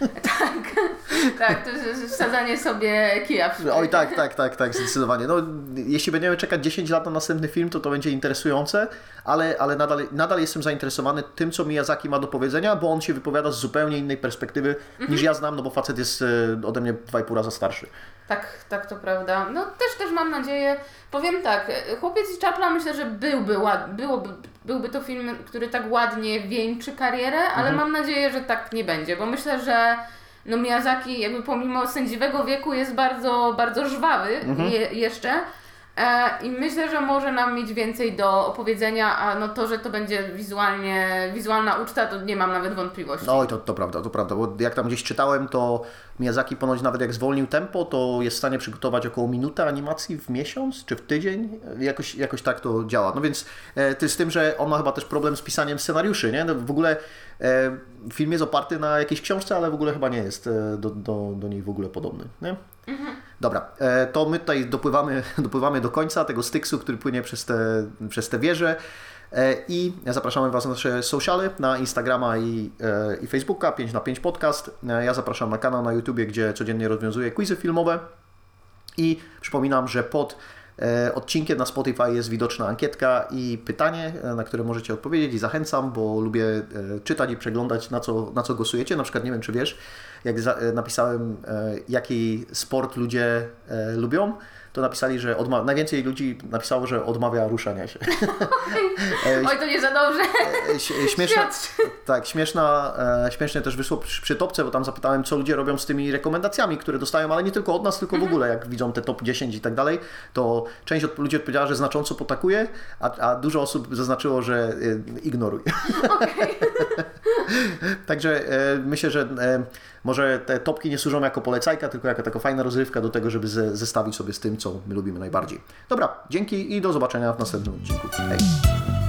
Speaker 2: Tak, to jest wsadzanie sobie kija.
Speaker 1: Oj tak, tak, tak, tak, zdecydowanie. No, jeśli będziemy czekać 10 lat na następny film, to to będzie interesujące, ale, ale nadal, nadal jestem zainteresowany tym, co Miyazaki ma do powiedzenia, bo on się wypowiada z zupełnie innej perspektywy niż ja znam, no bo facet jest e, ode mnie 2,5 raza starszy.
Speaker 2: Tak, tak, to prawda. No też, też mam nadzieję, powiem tak, Chłopiec i Czapla myślę, że byłby, ład, byłoby, byłby to film, który tak ładnie wieńczy karierę, ale mam nadzieję, że tak nie będzie, bo myślę, że no Miyazaki jakby pomimo sędziwego wieku jest bardzo, bardzo żwawy je, jeszcze. E, I myślę, że może nam mieć więcej do opowiedzenia, a no to, że to będzie wizualnie, wizualna uczta, to nie mam nawet wątpliwości.
Speaker 1: Oj, to, to prawda, to prawda, bo jak tam gdzieś czytałem, to Miyazaki ponoć nawet jak zwolnił tempo, to jest w stanie przygotować około minutę animacji w miesiąc czy w tydzień, jakoś, jakoś tak to działa. No więc e, ty z tym, że on ma chyba też problem z pisaniem scenariuszy, nie? No, w ogóle e, film jest oparty na jakiejś książce, ale w ogóle chyba nie jest e, do, do, do niej w ogóle podobny, nie? Dobra, e, to my tutaj dopływamy, dopływamy do końca tego styksu, który płynie przez te, przez te wieże. E, I zapraszamy Was na nasze sociale, na Instagrama i, e, i Facebooka, 5 na 5 podcast. Ja zapraszam na kanał na YouTubie, gdzie codziennie rozwiązuję quizy filmowe. I przypominam, że pod odcinkiem na Spotify jest widoczna ankietka i pytanie, e, na które możecie odpowiedzieć i zachęcam, bo lubię e, czytać i przeglądać na co, na co głosujecie. Na przykład nie wiem, czy wiesz, jak e, napisałem, e, jaki sport ludzie e, lubią, to napisali, że odma- najwięcej ludzi napisało, że odmawia ruszania się. E,
Speaker 2: Oj, to nie za dobrze.
Speaker 1: E, ś- Śmieszna,
Speaker 2: Świadczy.
Speaker 1: tak, śmieszna, e, śmiesznie też wyszło przy, topce, bo tam zapytałem, co ludzie robią z tymi rekomendacjami, które dostają, ale nie tylko od nas, tylko w ogóle, jak widzą te top 10 i tak dalej, to część od, ludzi odpowiedziała, że znacząco potakuje, a, a dużo osób zaznaczyło, że e, ignoruj. Także e, myślę, że e, może te topki nie służą jako polecajka, tylko jako taka fajna rozrywka do tego, żeby ze, zestawić sobie z tym, co my lubimy najbardziej. Dobra, dzięki i do zobaczenia w następnym odcinku. Hej!